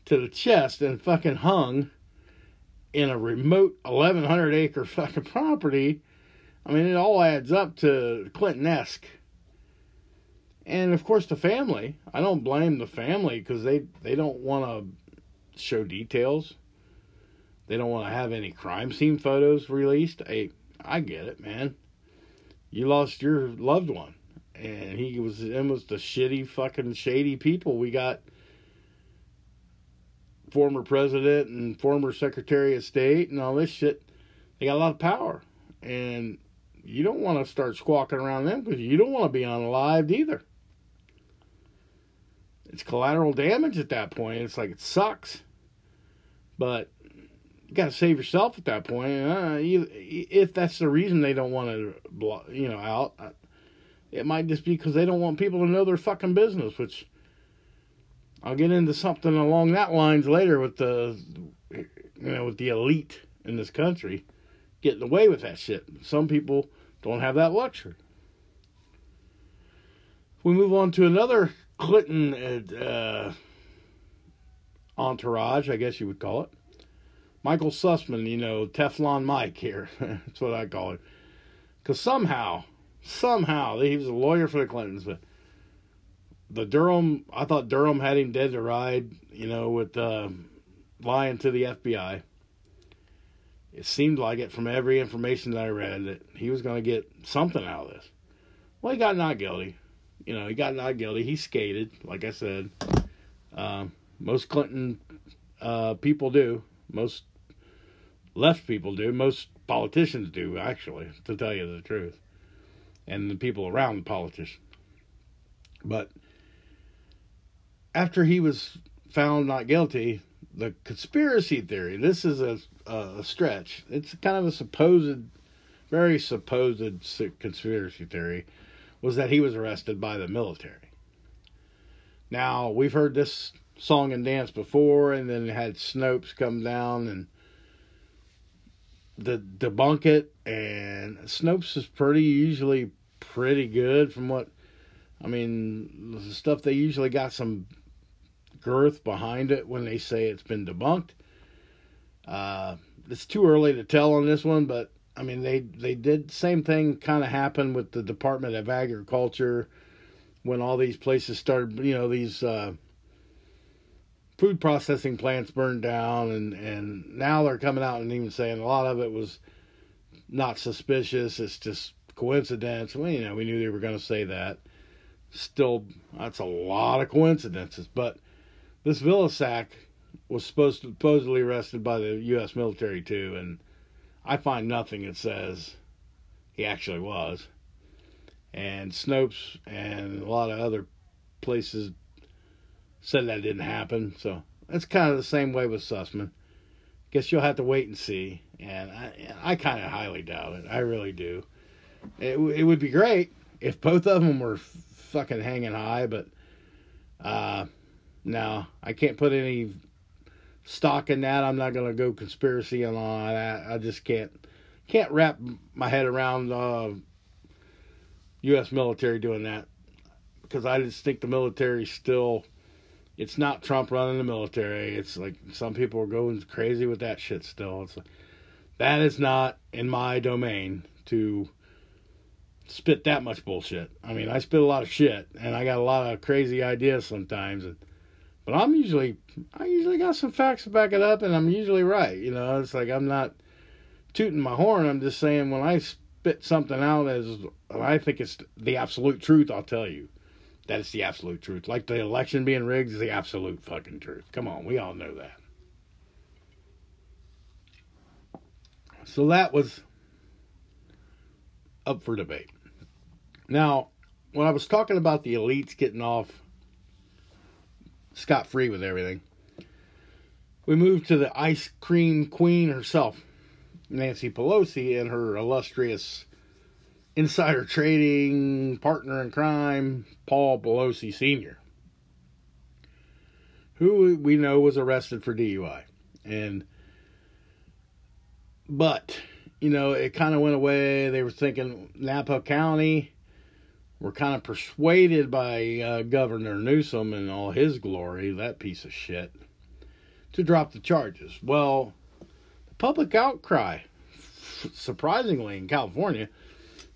to the chest and fucking hung in a remote 1100 acre fucking property. I mean, it all adds up to Clinton esque and of course the family. I don't blame the family because they they don't want to show details. They don't want to have any crime scene photos released. Hey, I get it, man. You lost your loved one, and he was in with the shitty, fucking shady people. We got former president and former secretary of state and all this shit. They got a lot of power, and you don't want to start squawking around them because you don't want to be unalived either it's collateral damage at that point. It's like it sucks, but you got to save yourself at that point. Uh, you, if that's the reason they don't want to, you know, out, uh, it might just be because they don't want people to know their fucking business. Which I'll get into something along that lines later with the, you know, with the elite in this country getting away with that shit. Some people don't have that luxury. We move on to another Clinton uh, entourage, I guess you would call it. Michael Sussmann, you know, Teflon Mike here. *laughs* That's what I call it. Because somehow, somehow, he was a lawyer for the Clintons, but the Durham, I thought Durham had him dead to ride, you know, with uh, lying to the FBI. It seemed like it from every information that I read that he was going to get something out of this. Well, he got not guilty you know, he got not guilty. He skated, like I said. Um, most Clinton uh, people do. Most left people do. Most politicians do, actually, to tell you the truth. And the people around the politician. But after he was found not guilty, the conspiracy theory, this is a, a stretch. It's kind of a supposed, very supposed conspiracy theory was that he was arrested by the military. Now, we've heard this song and dance before, and then had Snopes come down and the debunk it. And Snopes is pretty usually pretty good from what I mean. The stuff they usually got some girth behind it when they say it's been debunked. Uh, it's too early to tell on this one, but I mean they they did same thing kind of happened with the Department of Agriculture when all these places started, you know, these uh, food processing plants burned down, and and now they're coming out and even saying a lot of it was not suspicious. It's just coincidence. Well, you know, we knew they were going to say that. Still, that's a lot of coincidences. But this Vilsack was supposed to, supposedly arrested by the U.S. military too, and I find nothing that says he actually was. And Snopes and a lot of other places said that didn't happen. So that's kind of the same way with Sussmann. Guess you'll have to wait and see. And I, I kind of highly doubt it. I really do. It, it would be great if both of them were fucking hanging high, but uh, no, I can't put any stock in that. I'm not gonna go conspiracy and all that. I just can't can't wrap my head around uh, U.S. military doing that because I just think the military still. It's not Trump running the military. It's like some people are going crazy with that shit still. It's like, that is not in my domain to spit that much bullshit. I mean, I spit a lot of shit, and I got a lot of crazy ideas sometimes, and but I'm usually I usually got some facts to back it up, and I'm usually right. You know, it's like I'm not tooting my horn. I'm just saying when I spit something out as I think it's the absolute truth, I'll tell you that it's the absolute truth. Like the election being rigged is the absolute fucking truth. Come on, we all know that. So that was up for debate. Now, when I was talking about the elites getting off scot free with everything, we moved to the ice cream queen herself, Nancy Pelosi, and her illustrious insider trading partner in crime, Paul Pelosi Sr., who we know was arrested for DUI. And, but, you know, it kind of went away. They were thinking Napa County were kind of persuaded by uh, Governor Newsom and all his glory, that piece of shit, to drop the charges. Well, the public outcry, surprisingly in California,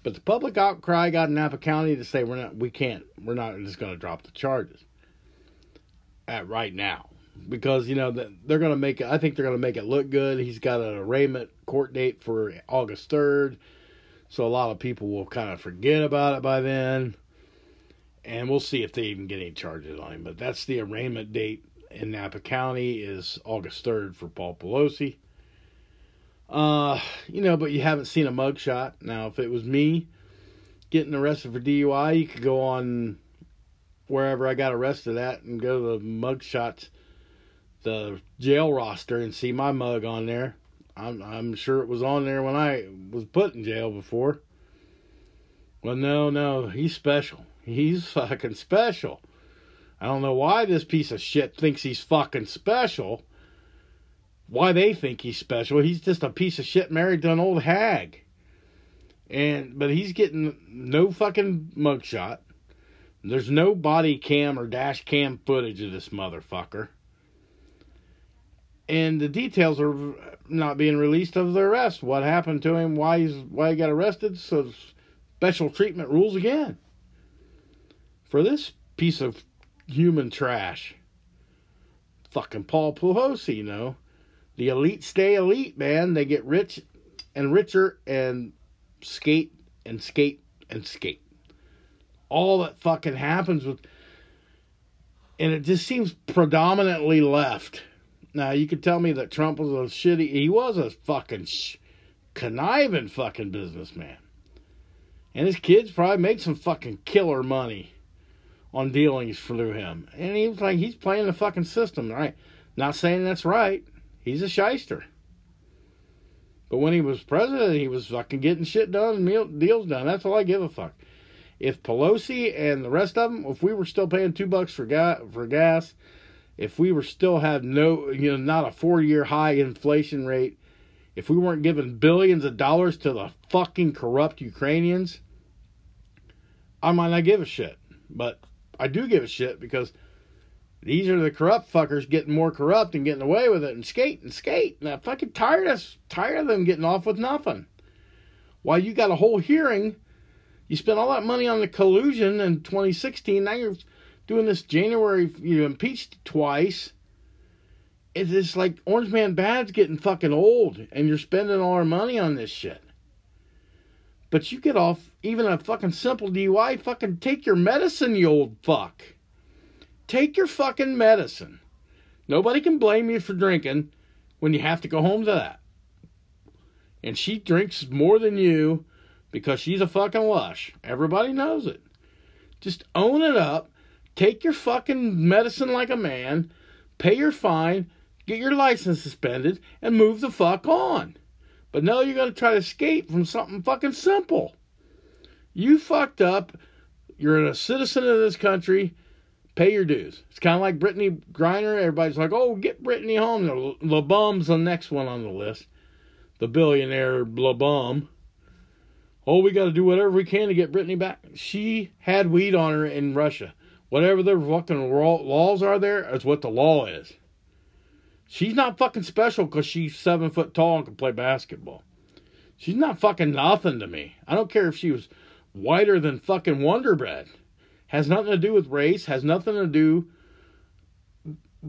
but the public outcry got Napa County to say we're not, we can't, we're not just going to drop the charges at right now because you know they're going to make it. I think they're going to make it look good. He's got an arraignment court date for August third so a lot of people will kind of forget about it by then. And we'll see if they even get any charges on him. But that's the arraignment date in Napa County is August 3rd for Paul Pelosi. Uh, you know, but you haven't seen a mugshot. Now, if it was me getting arrested for DUI, you could go on wherever I got arrested at and go to the mugshots, the jail roster, and see my mug on there. I'm I'm sure it was on there when I was put in jail before. Well, no, no, he's special. He's *laughs* fucking special. I don't know why this piece of shit thinks he's fucking special. Why they think he's special? He's just a piece of shit married to an old hag. And but he's getting no fucking mugshot. There's no body cam or dash cam footage of this motherfucker and the details are not being released of the arrest. What happened to him? Why he's why he got arrested? So special treatment rules again for this piece of human trash. Fucking Paul Pelosi, you know, the elite stay elite, man. They get rich and richer and skate and skate and skate. All that fucking happens with, and it just seems predominantly left now you could tell me that Trump was a shitty. He was a fucking sh- conniving fucking businessman, and his kids probably made some fucking killer money on dealings through him. And he was like, he's playing the fucking system, right? Not saying that's right. He's a shyster. But when he was president, he was fucking getting shit done and deals done. That's all I give a fuck. If Pelosi and the rest of them, if we were still paying two bucks for gas, for gas if we were still have no, you know, not a four year high inflation rate, if we weren't giving billions of dollars to the fucking corrupt Ukrainians, I might not give a shit. But I do give a shit because These are the corrupt fuckers getting more corrupt and getting away with it and skate and skate. And I'm fucking tired of tired of them getting off with nothing. While you got a whole hearing, you spent all that money on the collusion in 2016. Now you're doing this January. You impeached twice. It's just like Orange Man Bad's getting fucking old, and you're spending all our money on this shit. But you get off even a fucking simple DUI. Fucking take your medicine, you old fuck. Take your fucking medicine. Nobody can blame you for drinking when you have to go home to that. And she drinks more than you because she's a fucking lush. Everybody knows it. Just own it up. Take your fucking medicine like a man. Pay your fine. Get your license suspended and move the fuck on. But no, you're going to try to escape from something fucking simple. You fucked up. You're a citizen of this country. Pay your dues. It's kind of like Brittney Griner. Everybody's like, oh, get Brittney home. The, the bum's the next one on the list. The billionaire La Bum. Oh, we got to do whatever we can to get Brittney back. She had weed on her in Russia. Whatever the fucking laws are there is what the law is. She's not fucking special because she's seven foot tall and can play basketball. She's not fucking nothing to me. I don't care if she was whiter than fucking Wonder Bread. Has nothing to do with race. Has nothing to do.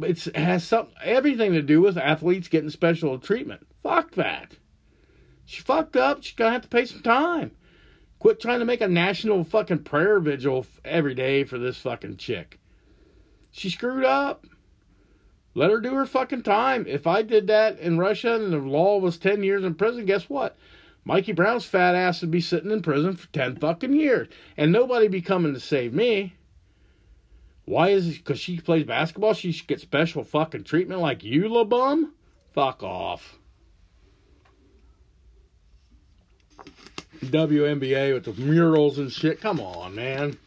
It's, it has some everything to do with athletes getting special treatment. Fuck that. She fucked up. She's gonna have to pay some time. Quit trying to make a national fucking prayer vigil every day for this fucking chick. She screwed up. Let her do her fucking time. If I did that in Russia and the law was 10 years in prison, guess what? Mikey Brown's fat ass would be sitting in prison for 10 fucking years. And nobody be coming to save me. Why is it? Because she plays basketball? She should get special fucking treatment like you, la bum? Fuck off. WNBA with the murals and shit. Come on, man.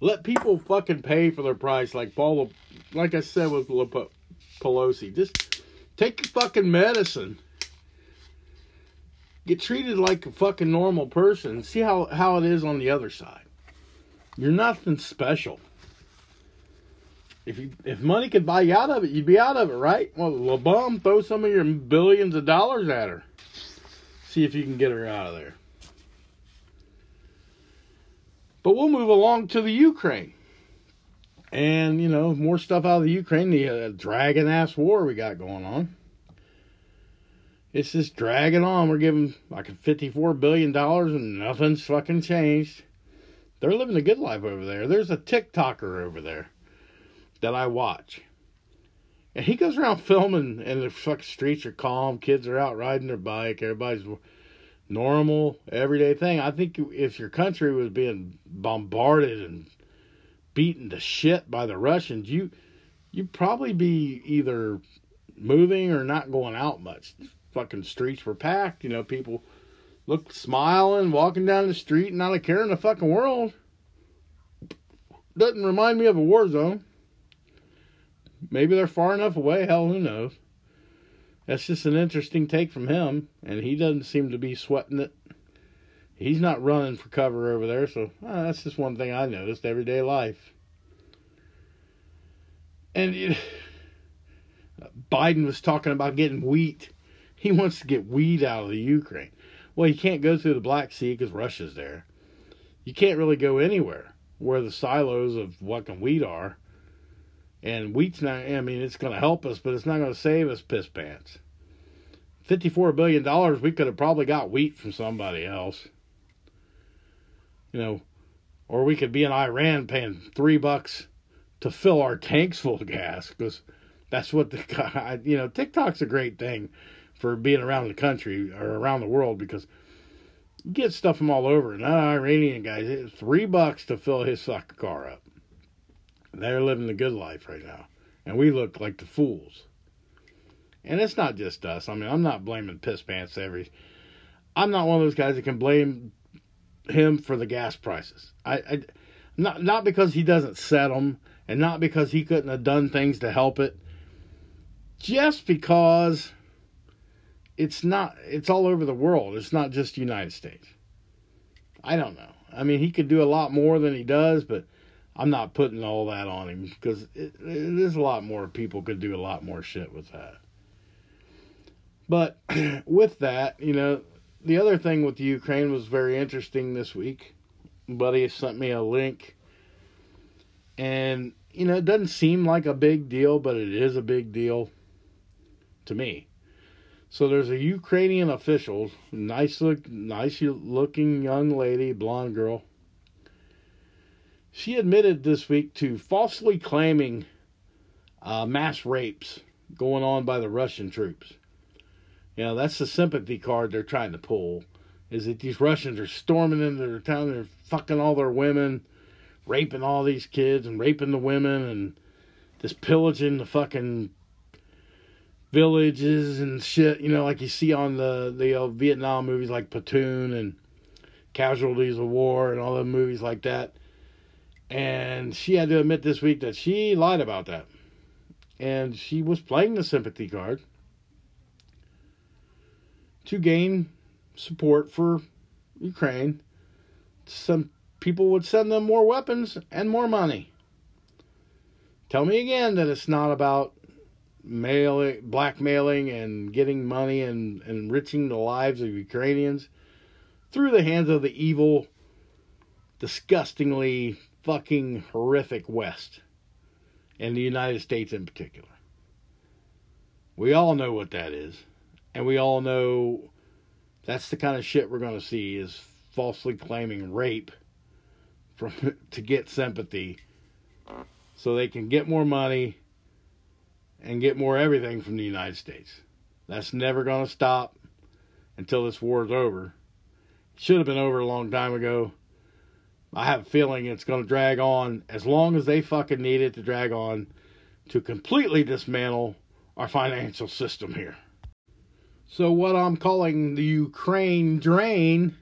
Let people fucking pay for their price, like Paul, like I said with Pelosi. Just take your fucking medicine. Get treated like a fucking normal person. See how, how it is on the other side. You're nothing special. If you if money could buy you out of it, you'd be out of it, right? Well, LeBum, throw some of your billions of dollars at her. See if you can get her out of there. But we'll move along to the Ukraine. And, you know, more stuff out of the Ukraine, the uh, dragon ass war we got going on. It's just dragging on. We're giving like $54 billion and nothing's fucking changed. They're living a good life over there. There's a TikToker over there that I watch. And he goes around filming, and the fucking streets are calm. Kids are out riding their bike. Everybody's normal, everyday thing. I think if your country was being bombarded and beaten to shit by the Russians, you you'd probably be either moving or not going out much. Fucking streets were packed, you know, people looked smiling, walking down the street, not a care in the fucking world. Doesn't remind me of a war zone. Maybe they're far enough away, hell who knows that's just an interesting take from him, and he doesn't seem to be sweating it. He's not running for cover over there, so uh, that's just one thing I noticed everyday life. And it, Biden was talking about getting wheat. He wants to get wheat out of the Ukraine. Well, you can't go through the Black Sea because Russia's there. You can't really go anywhere where the silos of what can wheat are and wheat's not, I mean, it's going to help us, but it's not going to save us piss pants. $54 billion, we could have probably got wheat from somebody else. You know, or we could be in Iran paying three bucks to fill our tanks full of gas because that's what the guy, you know, TikTok's a great thing for being around the country or around the world because you get stuff from all over. And that Iranian guy, three bucks to fill his fucking car up. They're living the good life right now. And we look like the fools. And it's not just us. I mean, I'm not blaming piss pants every. I'm not one of those guys that can blame him for the gas prices. I, I not not because he doesn't set them, and not because he couldn't have done things to help it. Just because it's not. It's all over the world. It's not just United States. I don't know. I mean, he could do a lot more than he does, but I'm not putting all that on him because there's a lot more people could do a lot more shit with that. But *clears throat* with that, you know, the other thing with Ukraine was very interesting this week. Buddy sent me a link, and you know, it doesn't seem like a big deal, but it is a big deal to me. So there's a Ukrainian official, nice look, nice looking young lady, blonde girl. She admitted this week to falsely claiming uh, mass rapes going on by the Russian troops. You know, that's the sympathy card they're trying to pull. Is that these Russians are storming into their town, they're fucking all their women, raping all these kids and raping the women and just pillaging the fucking villages and shit, you know, like you see on the the uh, Vietnam movies like Platoon and Casualties of War and all the movies like that. And she had to admit this week that she lied about that. And she was playing the sympathy card to gain support for Ukraine. Some people would send them more weapons and more money. Tell me again that it's not about mailing, blackmailing, and getting money and, enriching the lives of Ukrainians through the hands of the evil, disgustingly fucking horrific West and the United States in particular. We all know what that is, and we all know that's the kind of shit we're going to see is falsely claiming rape from *laughs* to get sympathy so they can get more money and get more everything from the United States. That's never going to stop until this war is over. Should have been over a long time ago. I have a feeling it's going to drag on as long as they fucking need it to drag on to completely dismantle our financial system here. So, what I'm calling the Ukraine drain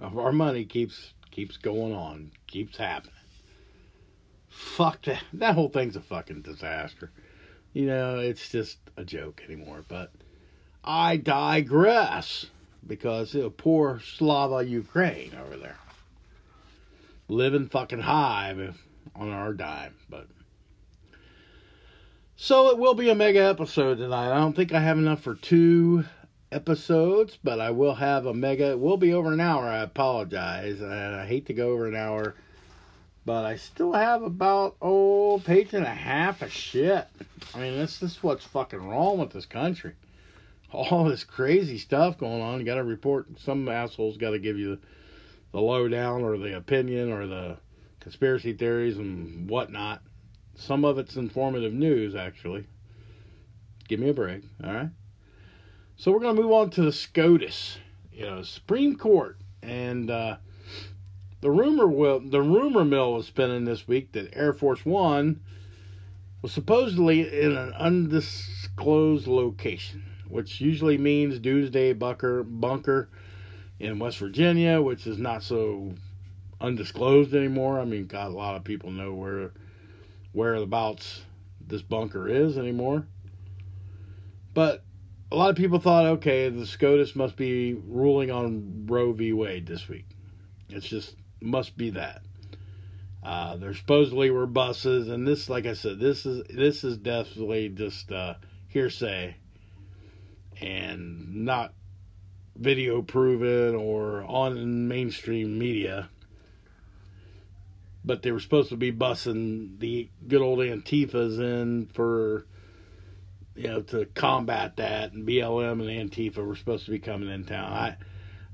of our money keeps keeps going on, keeps happening fuck that. That whole thing's a fucking disaster. You know, it's just a joke anymore. But I digress because you know, poor Slava Ukraine over there living fucking high on our dime. But so it will be a mega episode tonight. I don't think I have enough for two episodes, but I will have a mega. It will be over an hour. I apologize, and I hate to go over an hour but I still have about, oh, page and a half of shit. I mean, this, is what's fucking wrong with this country. All this crazy stuff going on. You got to report. Some assholes got to give you the, the lowdown or the opinion or the conspiracy theories and whatnot. Some of it's informative news, actually. Give me a break, all right? So we're going to move on to the SCOTUS, you know, Supreme Court. And, uh, the rumor will the rumor mill was spinning this week that Air Force One was supposedly in an undisclosed location, which usually means Doomsday Bunker bunker in West Virginia, which is not so undisclosed anymore. I mean, God, a lot of people know where whereabouts this bunker is anymore. But a lot of people thought, okay, the SCOTUS must be ruling on Roe v. Wade this week. It's just must be that. Uh, there supposedly were buses, and this, like I said, this is this is definitely just uh, hearsay and not video proven or on mainstream media. But they were supposed to be bussing the good old Antifas in for, you know, to combat that, and BLM and Antifa were supposed to be coming in town. I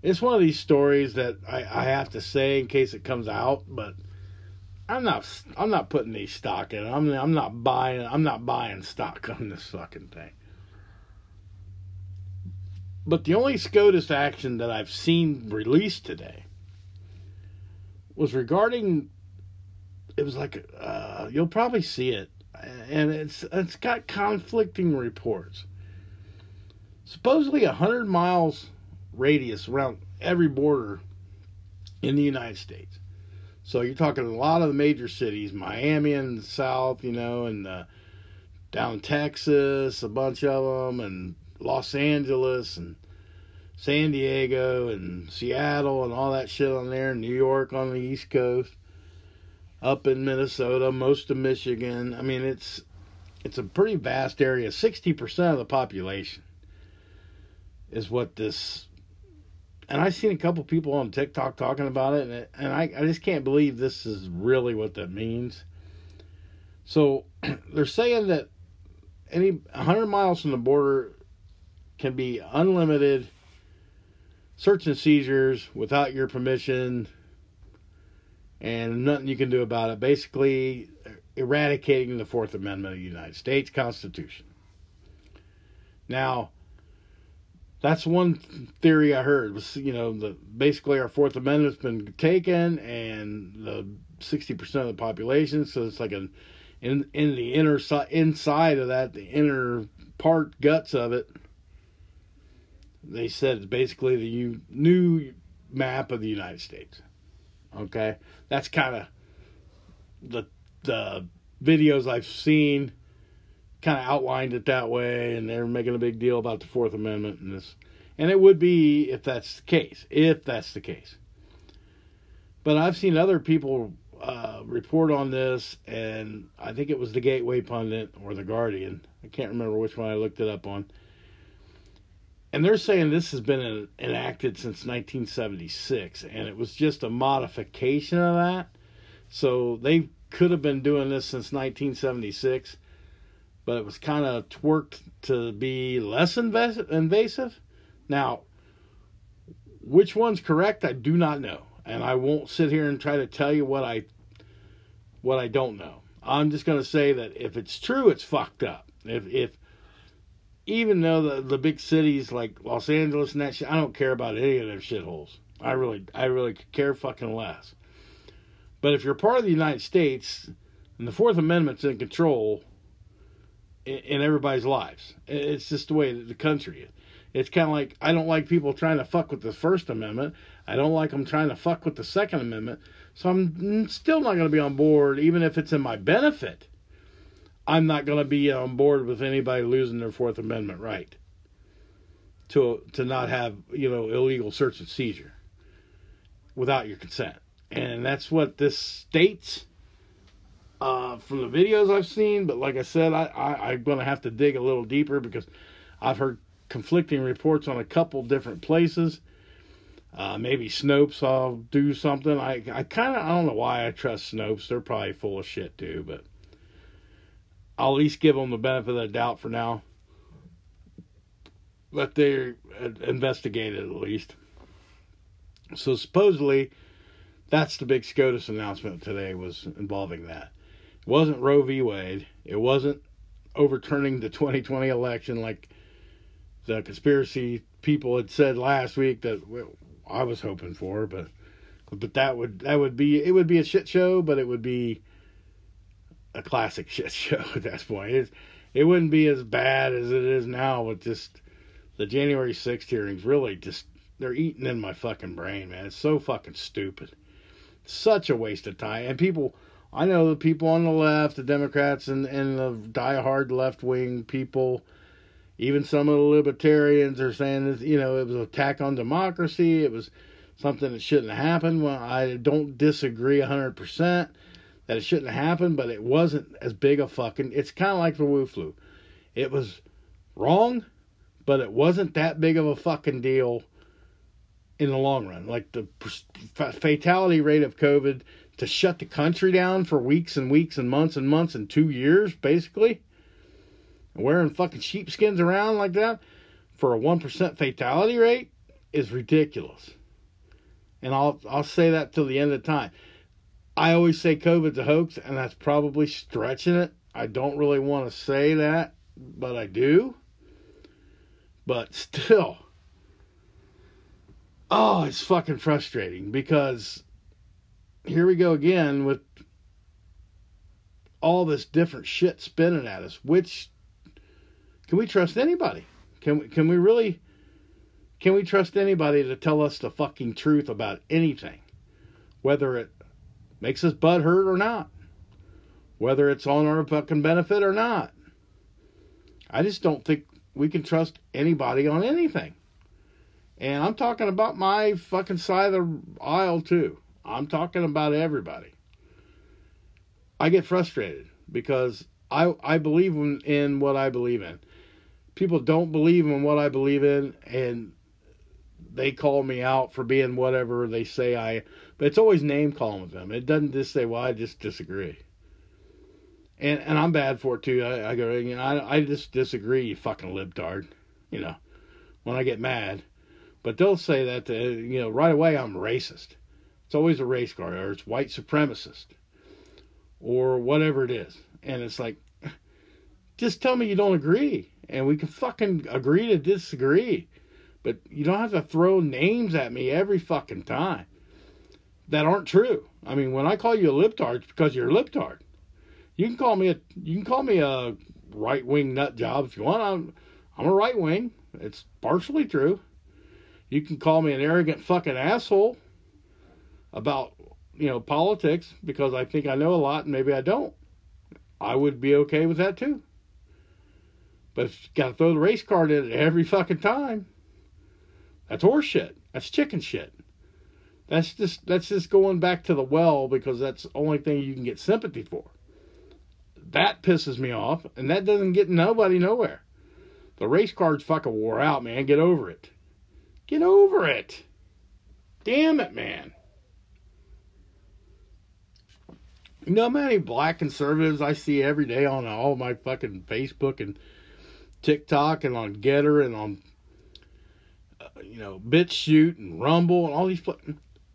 it's one of these stories that I, I have to say in case it comes out, but I'm not I'm not putting any stock in. I'm I'm not buying I'm not buying stock *laughs* on this fucking thing. But the only SCOTUS action that I've seen released today was regarding. It was like uh, you'll probably see it, and it's it's got conflicting reports. Supposedly, a hundred miles radius around every border in the United States. So you're talking a lot of the major cities, Miami in the south, you know, and uh, down Texas, a bunch of them, and Los Angeles and San Diego and Seattle and all that shit on there, New York on the East Coast. up in Minnesota, most of Michigan. I mean, it's it's a pretty vast area. Sixty percent of the population is what this. And I've seen a couple people on TikTok talking about it, and, it, and I, I just can't believe this is really what that means. So *clears throat* they're saying that any 100 miles from the border can be unlimited search and seizures without your permission and nothing you can do about it. Basically, eradicating the Fourth Amendment of the United States Constitution. Now, that's one theory I heard was you know the basically our Fourth Amendment's been taken and the sixty percent of the population, so it's like an in in the inner side inside of that the inner part guts of it. They said it's basically the new map of the United States. Okay, that's kind of the the videos I've seen kind of outlined it that way, and they're making a big deal about the Fourth Amendment and this, and it would be if that's the case, if that's the case. But I've seen other people uh, report on this, and I think it was the Gateway Pundit or the Guardian. I can't remember which one I looked it up on. And they're saying this has been enacted since 1976, and it was just a modification of that. So they could have been doing this since 1976, but it was kind of twerked to be less invasive. Now, which one's correct, I do not know, and I won't sit here and try to tell you what I what I don't know. I'm just going to say that if it's true, it's fucked up. If if even though the the big cities like Los Angeles and that shit, I don't care about any of them shitholes. I really I really care fucking less. But if you're part of the United States and the Fourth Amendment's in control in, in everybody's lives, it's just the way that the country is. It's kind of like I don't like people trying to fuck with the First Amendment. I don't like them trying to fuck with the Second Amendment. So I'm still not going to be on board, even if it's in my benefit. I'm not going to be on board with anybody losing their Fourth Amendment right to to not have you know illegal search and seizure without your consent and that's what this states uh, from the videos I've seen. But like I said, I, I I'm going to have to dig a little deeper because I've heard conflicting reports on a couple different places. Uh, maybe Snopes I'll do something. I I kind of I don't know why I trust Snopes. They're probably full of shit too, but I'll at least give them the benefit of the doubt for now. Let they uh, investigate it at least. So supposedly that's the big SCOTUS announcement today was involving that. It wasn't Roe v. Wade. It wasn't overturning the 2020 election like the conspiracy people had said last week that I was hoping for, but but that would that would be it would be a shit show, but it would be a classic *laughs* shit show at that point. It, it wouldn't be as bad as it is now with just the January 6th hearings. Really, just they're eating in my fucking brain, man. It's so fucking stupid such a waste of time. And people, I know the people on the left, the Democrats and, and the diehard left wing people, even some of the libertarians are saying that, you know, it was an attack on democracy. It was something that shouldn't happen. Well, I don't disagree 100% that it shouldn't happen, but it wasn't as big a fucking. It's kind of like the Wu flu. It was wrong, but it wasn't that big of a fucking deal in the long run. Like the fatality rate of COVID to shut the country down for weeks and weeks and months and months and two years, basically, wearing fucking sheepskins around like that for a 1% fatality rate is ridiculous. And I'll, I'll say that till the end of time. I always say COVID's a hoax, and that's probably stretching it. I don't really want to say that, but I do. But still, oh, it's fucking frustrating because here we go again with all this different shit spinning at us. Which can we trust anybody? Can we, can we really can we trust anybody to tell us the fucking truth about anything? Whether it makes us butt hurt or not. Whether it's on our fucking benefit or not. I just don't think we can trust anybody on anything. And I'm talking about my fucking side of the aisle too. I'm talking about everybody. I get frustrated because I I believe in, in what I believe in. People don't believe in what I believe in, and they call me out for being whatever they say I. But it's always name calling with them. It doesn't just say, "Well, I just disagree." And and I'm bad for it too. I, I go, you know, I I just disagree, you fucking libtard. You know, when I get mad, but they'll say that to, you know right away I'm racist. It's always a race card or it's white supremacist or whatever it is. And it's like, just tell me you don't agree, and we can fucking agree to disagree. But you don't have to throw names at me every fucking time that aren't true. I mean, when I call you a libtard, it's because you're a libtard. You can call me a you can call me a right wing nut job if you want. I'm I'm a right wing. It's partially true. You can call me an arrogant fucking asshole about you know politics because I think I know a lot and maybe I don't. I would be okay with that too. But if you got to throw the race card in it every fucking time, that's horseshit. That's chicken shit. That's just that's just going back to the well because that's the only thing you can get sympathy for. That pisses me off, and that doesn't get nobody nowhere. The race card's fucking wore out, man. Get over it. Get over it. Damn it, man. You know how many black conservatives I see every day on all my fucking Facebook and TikTok and on Gettr and on uh, you know BitChute and Rumble and all these.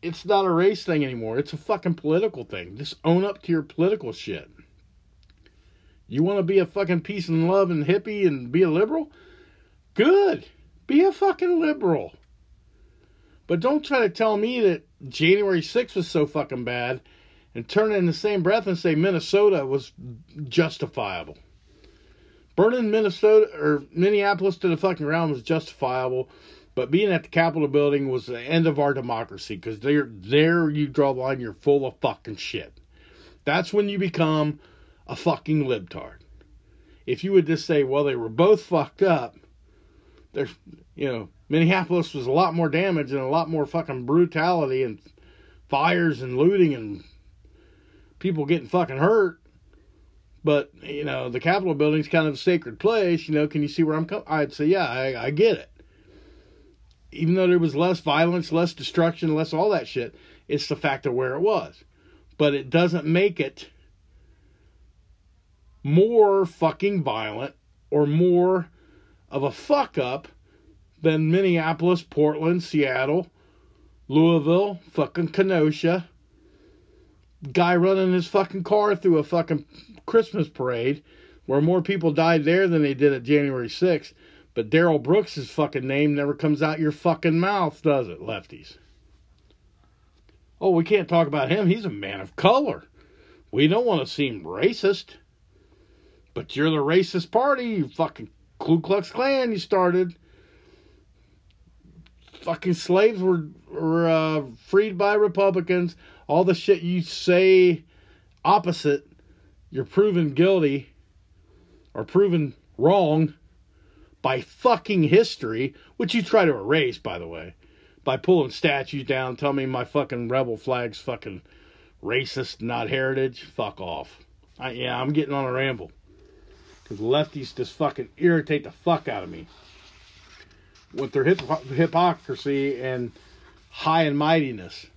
It's not a race thing anymore. It's a fucking political thing. Just own up to your political shit. You want to be a fucking peace and love and hippie and be a liberal? Good. Be a fucking liberal. But don't try to tell me that January 6th was so fucking bad and turn it in the same breath and say Minnesota was justifiable. Burning Minnesota or Minneapolis to the fucking ground was justifiable, but being at the Capitol building was the end of our democracy because there, there you draw the line. You're full of fucking shit. That's when you become a fucking libtard. If you would just say, well, they were both fucked up, there's, you know, Minneapolis was a lot more damage and a lot more fucking brutality and fires and looting and people getting fucking hurt. But you know, the Capitol building's kind of a sacred place. You know, can you see where I'm coming? I'd say, yeah, I, I get it. Even though there was less violence, less destruction, less all that shit, it's the fact of where it was. But it doesn't make it more fucking violent or more of a fuck up than Minneapolis, Portland, Seattle, Louisville, fucking Kenosha, guy running his fucking car through a fucking Christmas parade where more people died there than they did at January 6th. But Darrell Brooks' fucking name never comes out your fucking mouth, does it, lefties? Oh, we can't talk about him. He's a man of color. We don't want to seem racist. But you're the racist party, you fucking Ku Klux Klan you started. Fucking slaves were, were uh, freed by Republicans all the shit you say opposite, you're proven guilty or proven wrong by fucking history, which you try to erase, by the way, by pulling statues down, tell me my fucking rebel flag's fucking racist, not heritage. Fuck off. I, yeah, I'm getting on a ramble. Because lefties just fucking irritate the fuck out of me with their hip- hypocrisy and high and mightiness.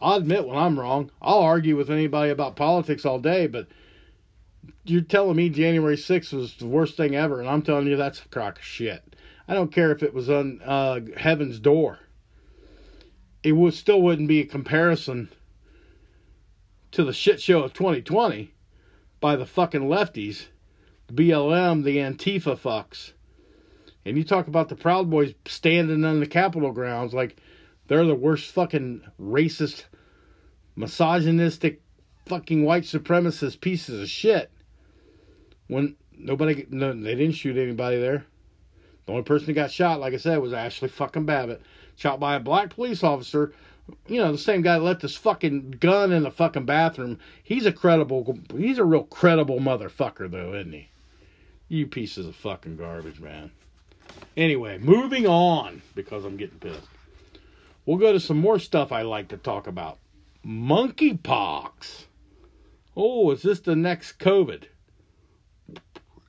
I'll admit when I'm wrong. I'll argue with anybody about politics all day, but you're telling me January 6th was the worst thing ever, and I'm telling you that's a crock of shit. I don't care if it was on uh, heaven's door. It would still wouldn't be a comparison to the shit show of 2020 by the fucking lefties, the BLM, the Antifa fucks. And you talk about the Proud Boys standing on the Capitol grounds like they're the worst fucking racist, misogynistic, fucking white supremacist pieces of shit. When nobody, no, they didn't shoot anybody there. The only person who got shot, like I said, was Ashli fucking Babbitt, shot by a black police officer. You know, the same guy that left his fucking gun in the fucking bathroom. He's a credible, he's a real credible motherfucker, though, isn't he? You pieces of fucking garbage, man. Anyway, moving on because I'm getting pissed. We'll go to some more stuff I like to talk about. Monkeypox. Oh, is this the next COVID?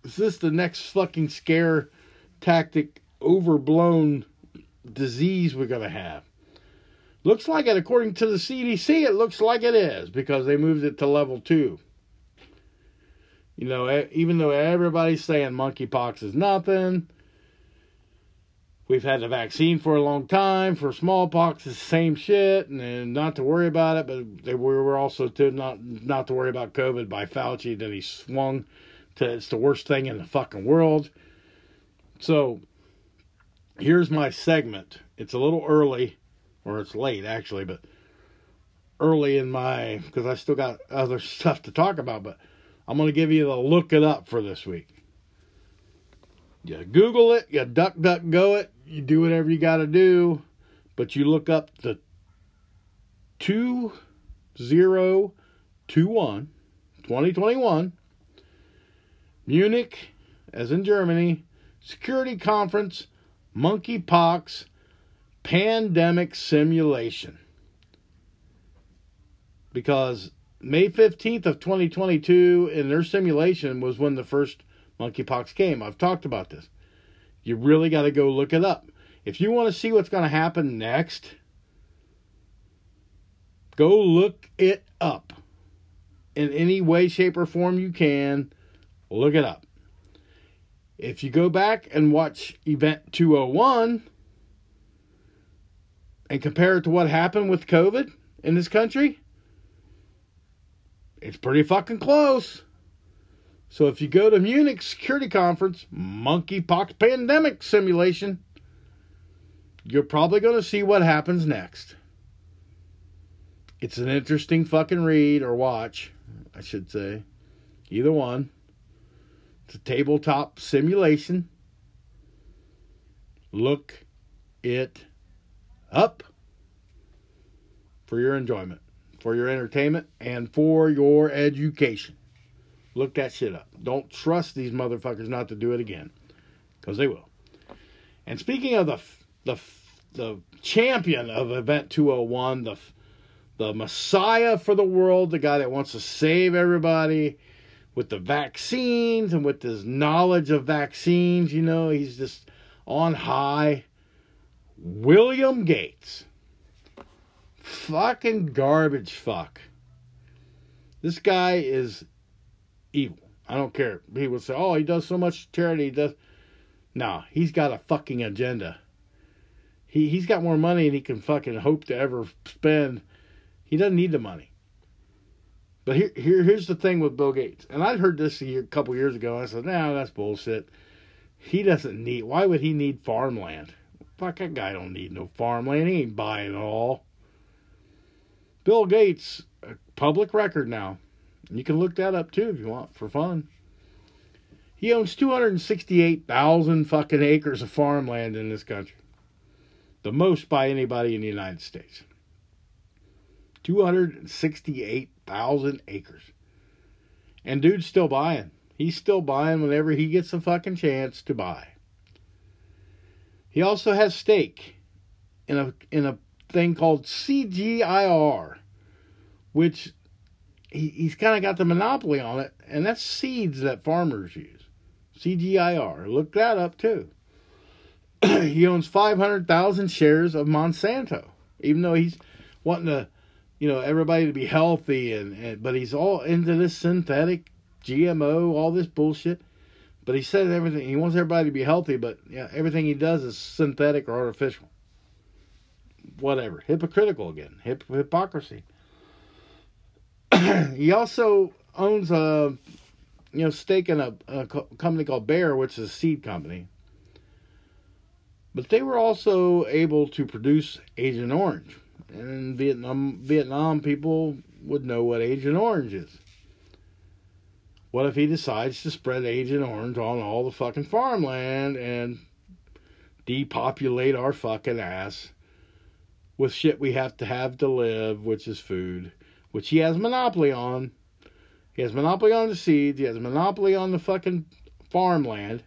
Is this the next fucking scare tactic overblown disease we're going to have? Looks like it, according to the CDC, it looks like it is because they moved it to level two. You know, even though everybody's saying monkeypox is nothing, we've had the vaccine for a long time. For smallpox, it's the same shit, and, and not to worry about it. But they were also to not not to worry about COVID by Fauci. Then he swung it's the worst thing in the fucking world. So here's my segment. It's a little early, or it's late actually, but early in my because I still got other *laughs* stuff to talk about, but I'm to give you the look it up for this week. You Google it, you duck, duck, go it, you do whatever you got to do, but you look up the 2021, 2021 Munich, as in Germany, Security Conference, Monkeypox, Pandemic Simulation. Because May 15th of 2022 in their simulation was when the first monkeypox came. I've talked about this. You really got to go look it up. If you want to see what's going to happen next, go look it up. In any way, shape, or form you can, look it up. If you go back and watch Event 201 and compare it to what happened with COVID in this country, it's pretty fucking close. So if you go to Munich Security Conference, monkeypox pandemic simulation, you're probably going to see what happens next. It's an interesting fucking read or watch, I should say. Either one. It's a tabletop simulation. Look it up for your enjoyment for your entertainment and for your education. Look that shit up. Don't trust these motherfuckers not to do it again, because they will. And speaking of the the the champion of Event 201, the the messiah for the world, the guy that wants to save everybody with the vaccines and with his knowledge of vaccines, you know, he's just on high. William Gates fucking garbage fuck. This guy is evil. I don't care. People say, oh, he does so much charity. He does. No, he's got a fucking agenda. He, he's got more money than he can fucking hope to ever spend. He doesn't need the money. But here, here here's the thing with Bill Gates. And I'd heard this a, year, a couple years ago. I said, nah, that's bullshit. He doesn't need, why would he need farmland? Fuck, that guy don't need no farmland. He ain't buying it all. Bill Gates, public record now. You can look that up too if you want for fun. He owns 268,000 fucking acres of farmland in this country. The most by anybody in the United States. 268,000 acres. And dude's still buying. He's still buying whenever he gets a fucking chance to buy. He also has stake in a in a thing called CGIR, which he, he's kind of got the monopoly on it, and that's seeds that farmers use. CGIR. Look that up too. *clears throat* he owns 500,000 shares of Monsanto, even though he's wanting to, you know, everybody to be healthy, and, and but he's all into this synthetic GMO, all this bullshit. But he said everything. He wants everybody to be healthy, but yeah, everything he does is synthetic or artificial whatever. Hypocritical again. Hip, hypocrisy. *clears throat* he also owns a you know stake in a, a company called Bayer, which is a seed company. But they were also able to produce Agent Orange, and Vietnam Vietnam people would know what Agent Orange is. What if he decides to spread Agent Orange on all the fucking farmland and depopulate our fucking ass with shit we have to have to live, which is food, which he has monopoly on. He has monopoly on the seeds. He has monopoly on the fucking farmland.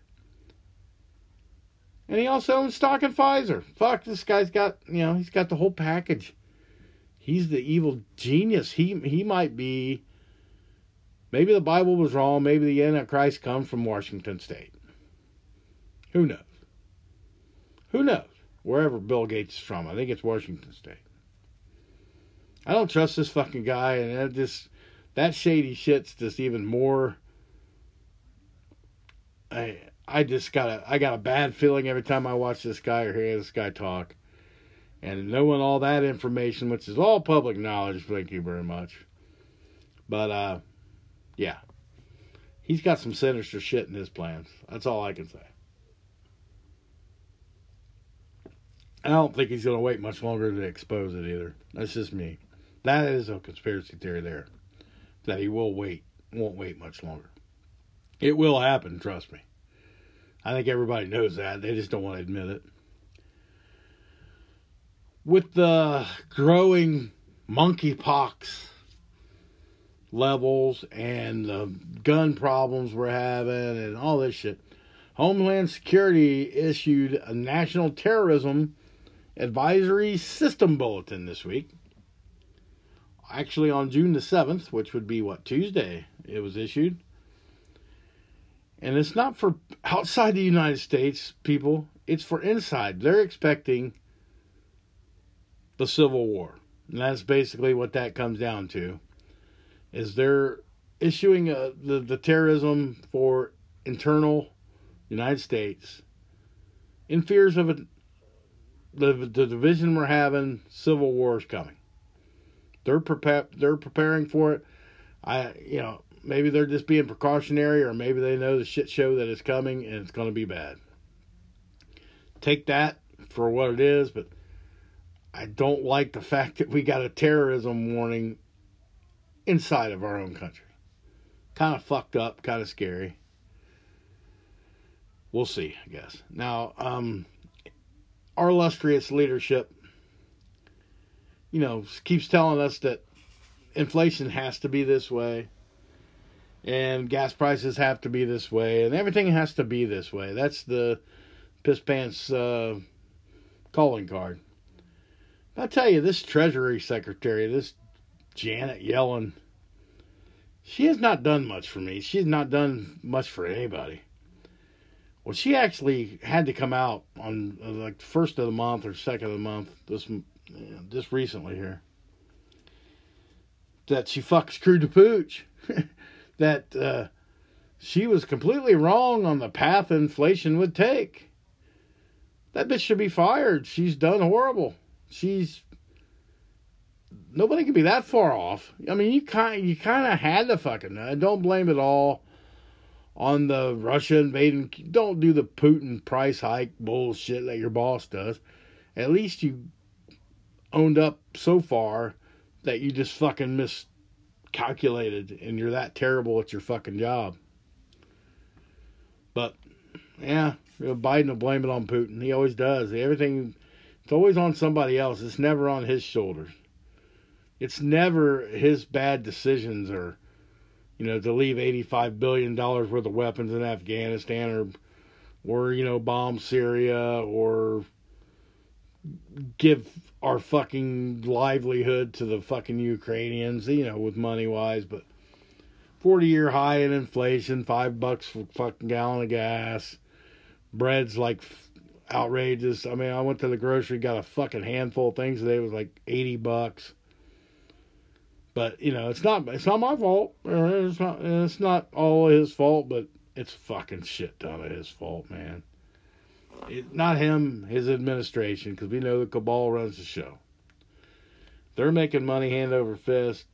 And he also owns stock in Pfizer. Fuck, this guy's got, you know, he's got the whole package. He's the evil genius. He he might be Maybe the Bible was wrong. Maybe the Antichrist comes from Washington State. Who knows? Who knows? Wherever Bill Gates is from. I think it's Washington State. I don't trust this fucking guy, and that just that shady shit's just even more. I I just got a I got a bad feeling every time I watch this guy or hear this guy talk, and knowing all that information, which is all public knowledge. Thank you very much. But uh, yeah, he's got some sinister shit in his plans. That's all I can say. I don't think he's to wait much longer to expose it either. That's just me. That is a conspiracy theory there. That he will wait, won't wait much longer. It will happen, trust me. I think everybody knows that. They just don't want to admit it. With the growing monkeypox levels and the gun problems we're having and all this shit, Homeland Security issued a national terrorism advisory system bulletin this week. Actually, on June the 7th, which would be what, Tuesday, it was issued. And it's not for outside the United States people, it's for inside. They're expecting the Civil War. And that's basically what that comes down to. Is they're issuing a, the, the terrorism for internal United States in fears of a the the division we're having, civil war is coming. They're prepare they're preparing for it. I you know maybe they're just being precautionary, or maybe they know the shit show that is coming and it's going to be bad. Take that for what it is, but I don't like the fact that we got a terrorism warning inside of our own country. Kind of fucked up, kind of scary. We'll see, I guess. Now, um, our illustrious leadership, you know, keeps telling us that inflation has to be this way and gas prices have to be this way and everything has to be this way. That's the piss pants uh, calling card. I tell you, this Treasury Secretary, this Janet Yellen, she has not done much for me. She's not done much for anybody. Well, she actually had to come out on uh, like the first of the month or second of the month this just recently here that she fucks screwed the pooch. *laughs* that uh, she was completely wrong on the path inflation would take. That bitch should be fired. She's done horrible. She's nobody can be that far off. I mean, you kind you kind of had to fucking. I don't blame it all on the Russia invading. Don't do the Putin price hike bullshit that your boss does. At least you owned up so far that you just fucking miscalculated and you're that terrible at your fucking job. But yeah, Biden will blame it on Putin. He always does. Everything, it's always on somebody else. It's never on his shoulders. It's never his bad decisions or you know, to leave $85 billion worth of weapons in Afghanistan or, or, you know, bomb Syria or give our fucking livelihood to the fucking Ukrainians, you know, with money wise, but 40 year high in inflation, five bucks for fucking gallon of gas, bread's like outrageous. I mean, I went to the grocery, got a fucking handful of things today, it was like 80 bucks. But you know, it's not it's not my fault. It's not it's not all his fault, but it's fucking shit ton of his fault, man. It, not him, his administration, because we know the cabal runs the show. They're making money hand over fist.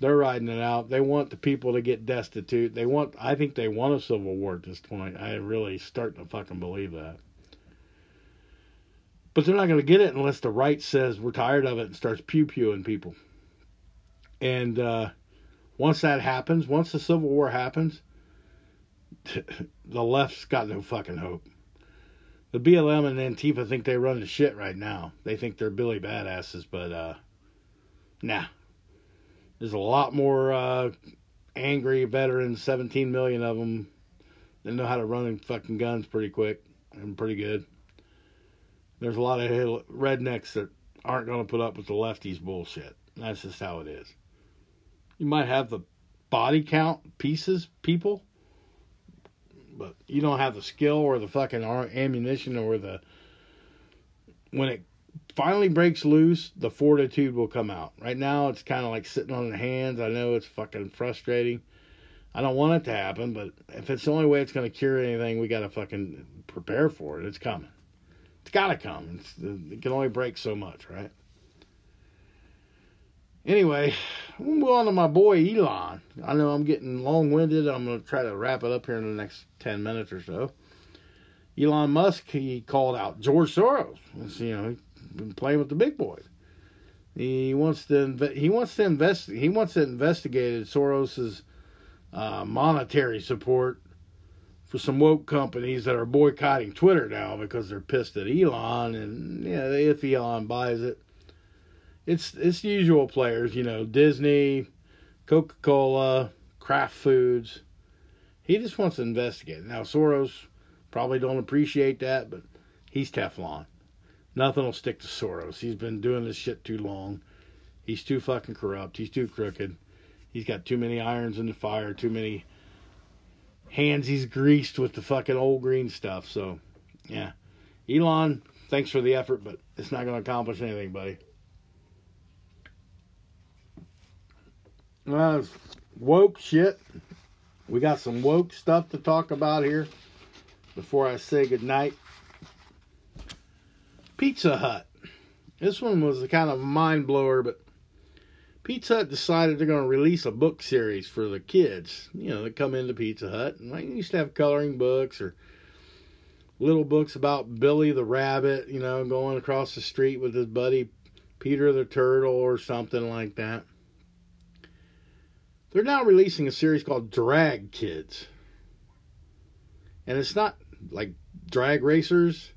They're riding it out. They want the people to get destitute. They want. I think they want a civil war at this point. I really starting to fucking believe that. But they're not going to get it unless the right says we're tired of it and starts pew pewing people. And uh, once that happens, once the Civil War happens, *laughs* the left's got no fucking hope. The BLM and Antifa think they run the shit right now. They think they're Billy badasses, but uh, nah. There's a lot more uh, angry veterans, 17 million of them. They know how to run fucking guns pretty quick and pretty good. There's a lot of rednecks that aren't going to put up with the lefties' bullshit. That's just how it is you might have the body count pieces people, but you don't have the skill or the fucking ammunition or the when it finally breaks loose, the fortitude will come out. Right now, it's kind of like sitting on the hands. I know it's fucking frustrating. I don't want it to happen, but if it's the only way it's going to cure anything, we got to fucking prepare for it. It's coming. It's got to come. It's, it can only break so much, right? Anyway, we'll move on to my boy Elon. I know I'm getting long winded. I'm going to try to wrap it up here in the next 10 minutes or so. Elon Musk, he called out George Soros. It's, you know, been playing with the big boys. He wants to he wants to invest he wants to investigate Soros's uh, monetary support for some woke companies that are boycotting Twitter now because they're pissed at Elon and yeah if Elon buys it, it's it's usual players you know Disney, Coca Cola, Kraft Foods. He just wants to investigate now. Soros probably don't appreciate that, but he's Teflon. Nothing will stick to Soros. He's been doing this shit too long. He's too fucking corrupt. He's too crooked. He's got too many irons in the fire, too many hands he's greased with the fucking old green stuff. So, yeah. Elon, thanks for the effort, but it's not going to accomplish anything, buddy. Uh, woke shit. We got some woke stuff to talk about here before I say goodnight. Pizza Hut. This one was a kind of mind blower, but Pizza Hut decided they're going to release a book series for the kids, you know, that come into Pizza Hut. And I used to have coloring books or little books about Billy the Rabbit, you know, going across the street with his buddy Peter the Turtle or something like that. They're now releasing a series called Drag Kids. And it's not like drag racers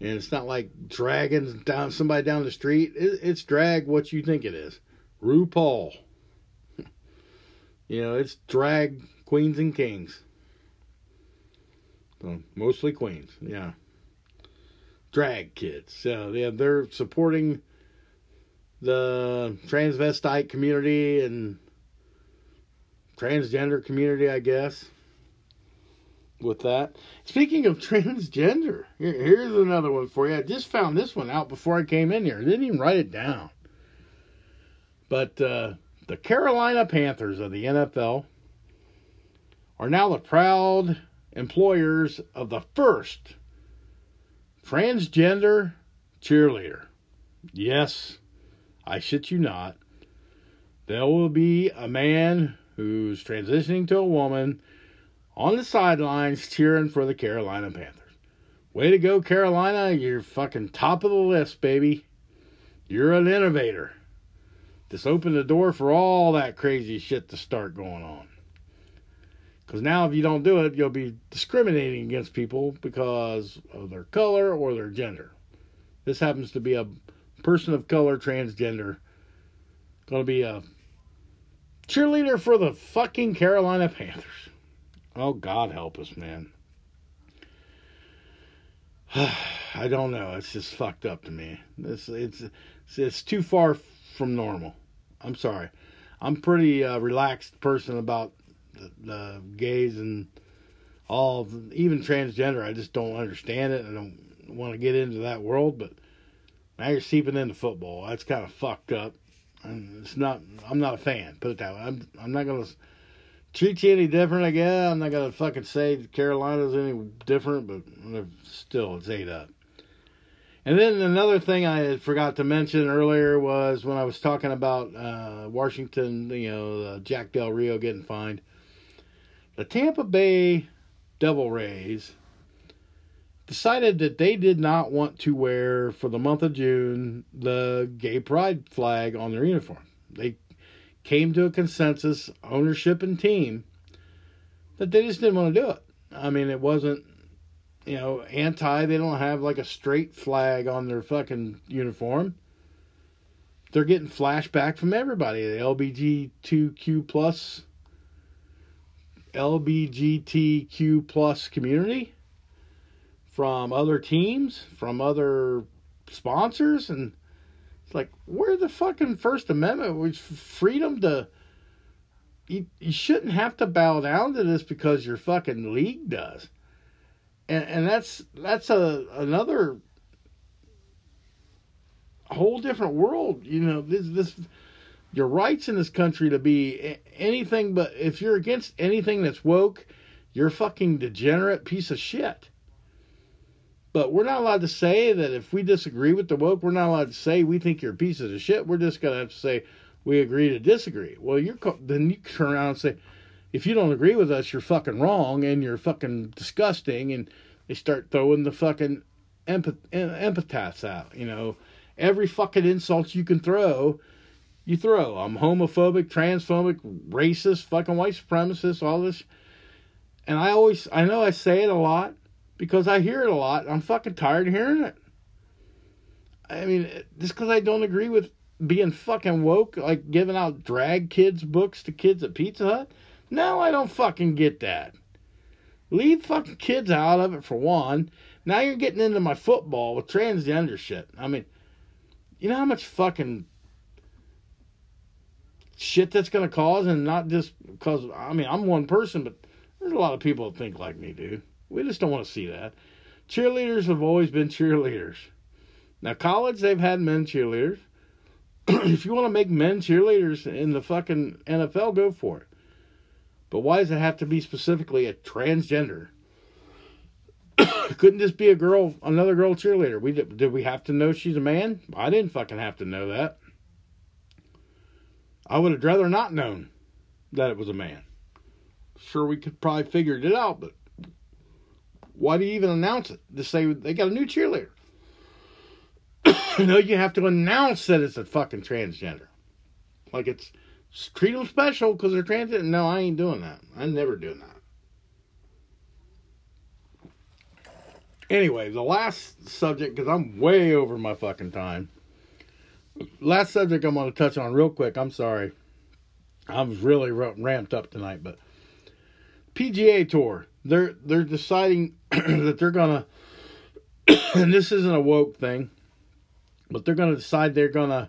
and it's not like dragging down somebody down the street. It, it's drag what you think it is. RuPaul. *laughs* you know, it's drag queens and kings. So mostly queens, yeah. Drag kids. So yeah, they're supporting the transvestite community and transgender community, I guess with that. Speaking of *laughs* transgender, here, here's another one for you. I just found this one out before I came in here. I didn't even write it down. But uh, the Carolina Panthers of the NFL are now the proud employers of the first transgender cheerleader. Yes, I shit you not. There will be a man who's transitioning to a woman on the sidelines cheering for the Carolina Panthers. Way to go, Carolina. You're fucking top of the list, baby. You're an innovator. Just open the door for all that crazy shit to start going on. Because now, if you don't do it, you'll be discriminating against people because of their color or their gender. This happens to be a person of color, transgender. Going to be a cheerleader for the fucking Carolina Panthers. Oh, God help us, man. *sighs* I don't know. It's just fucked up to me. It's it's it's too far from normal. I'm sorry. I'm pretty uh, relaxed person about the, the gays and all, even transgender. I just don't understand it. I don't want to get into that world. But now you're seeping into football. That's kind of fucked up. It's not. I'm not a fan. Put it that way. I'm. I'm not gonna treat you any different, I guess. I'm not gonna fucking say Carolina's any different, but still, it's eight up. And then another thing I forgot to mention earlier was when I was talking about uh, Washington, you know, uh, Jack Del Rio getting fined. The Tampa Bay Devil Rays decided that they did not want to wear for the month of June the gay pride flag on their uniform. They came to a consensus, ownership and team, that they just didn't want to do it. I mean, it wasn't, you know, anti. They don't have like a straight flag on their fucking uniform. They're getting flashback from everybody. The LBGTQ plus, LBGTQ plus community, from other teams, from other sponsors, and it's like, where the fucking First Amendment was freedom to you, you shouldn't have to bow down to this because your fucking league does. And and that's that's a another whole different world. You know, this this your rights in this country to be anything but if you're against anything that's woke, you're fucking degenerate piece of shit. But we're not allowed to say that if we disagree with the woke, we're not allowed to say we think you're pieces of shit. We're just gonna have to say we agree to disagree. Well, you're then you turn around and say, if you don't agree with us, you're fucking wrong and you're fucking disgusting. And they start throwing the fucking empath- empaths out. You know, every fucking insult you can throw, you throw. I'm homophobic, transphobic, racist, fucking white supremacist, all this. And I always, I know I say it a lot because I hear it a lot. I'm fucking tired of hearing it. I mean, just because I don't agree with being fucking woke, like giving out drag kids books to kids at Pizza Hut? No, I don't fucking get that. Leave fucking kids out of it for one. Now you're getting into my football with transgender shit. I mean, you know how much fucking shit that's gonna cause, and not just because I mean I'm one person, but there's a lot of people that think like me, dude. We just don't want to see that. Cheerleaders have always been cheerleaders. Now college, they've had men cheerleaders. *clears throat* if you want to make men cheerleaders in the fucking NFL, go for it. But why does it have to be specifically a transgender? *clears throat* Couldn't this be a girl, another girl cheerleader? We did, did we have to know she's a man? I didn't fucking have to know that. I would have rather not known that it was a man. Sure, we could probably figured it out, but why do you even announce it? To say they got a new cheerleader. *coughs* no, you have to announce that it's a fucking transgender. Like it's treat them special because they're transgender. No, I ain't doing that. I'm never doing that. Anyway, the last subject, because I'm way over my fucking time. Last subject I'm going to touch on real quick. I'm sorry. I was really ramped up tonight, but PGA Tour. They're they're deciding *clears throat* that they're gonna, *clears throat* and this isn't a woke thing but they're going to decide they're going to,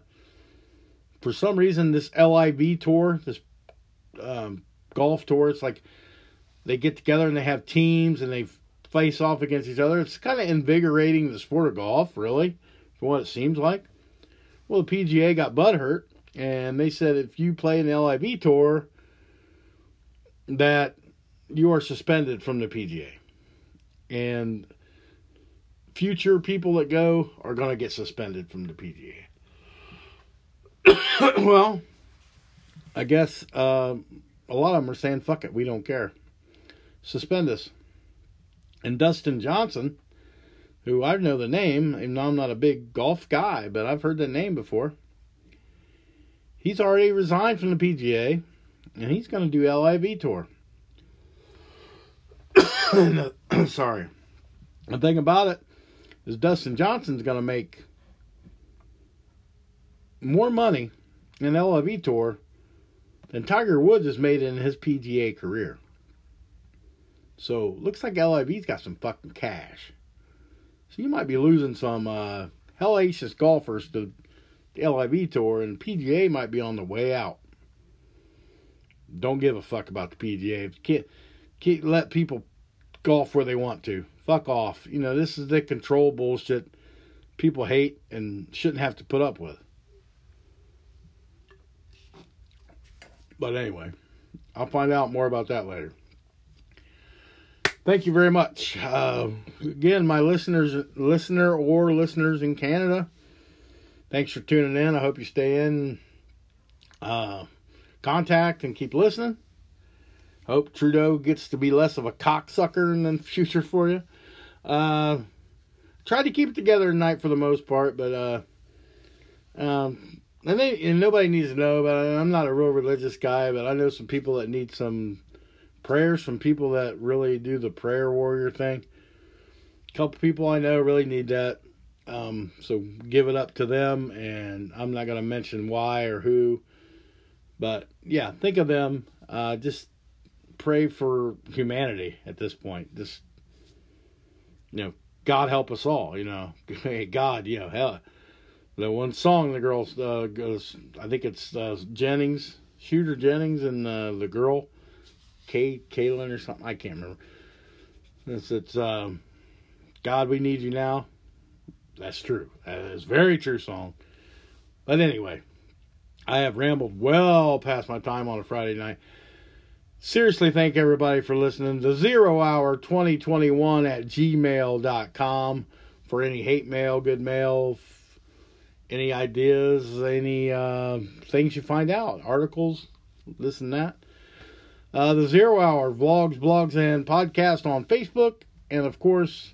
for some reason, this LIV tour, this um, golf tour, it's like they get together and they have teams and they face off against each other. It's kind of invigorating the sport of golf, really, for what it seems like. Well, the PGA got butt hurt, and they said if you play an LIV tour, that you are suspended from the PGA. And future people that go are going to get suspended from the PGA. *coughs* well, I guess uh, a lot of them are saying, fuck it, we don't care. Suspend us. And Dustin Johnson, who I know the name, even though I'm not a big golf guy, but I've heard the name before. He's already resigned from the PGA, and he's going to do LIV tour. *coughs* sorry. The thing about it, is Dustin Johnson's going to make more money in LIV Tour than Tiger Woods has made in his PGA career. So looks like LIV's got some fucking cash. So you might be losing some uh, hellacious golfers to the LIV Tour, and PGA might be on the way out. Don't give a fuck about the PGA. Can't, can't let people golf where they want to fuck off. You know, this is the control bullshit people hate and shouldn't have to put up with. But anyway, I'll find out more about that later. Thank you very much. Uh, again, my listeners, listener or listeners in Canada, thanks for tuning in. I hope you stay in uh, contact and keep listening. Hope Trudeau gets to be less of a cocksucker in the future for you. Uh, tried to keep it together tonight for the most part, but uh, um, and, they, and nobody needs to know it. I'm not a real religious guy, but I know some people that need some prayers from people that really do the prayer warrior thing. A couple people I know really need that. Um, so give it up to them, and I'm not going to mention why or who, but yeah, think of them. Uh, just pray for humanity at this point. Just you know, God help us all, you know. *laughs* Hey, God, you know, hell. The one song the girls uh, goes, I think it's uh, Jennings. Shooter Jennings and uh, the girl, Kay Kaylin or something. I can't remember. It's it's um, God, we need you now. That's true. That is very true song. But anyway, I have rambled well past my time on a Friday night. Seriously, thank everybody for listening to Zero Hour 2021 at gmail.com for any hate mail, good mail, any ideas, any uh, things you find out, articles, this and that. Uh, the Zero Hour vlogs, blogs, and podcast on Facebook, and of course,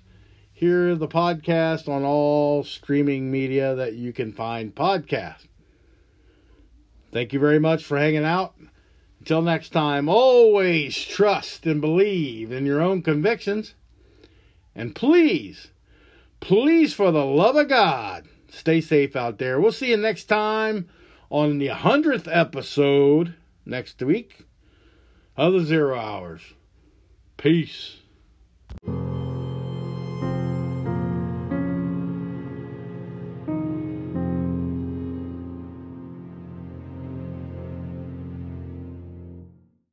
hear the podcast on all streaming media that you can find podcast Thank you very much for hanging out. Until next time, always trust and believe in your own convictions. And please, please, for the love of God, stay safe out there. We'll see you next time on the 100th episode next week of the Zero Hours. Peace.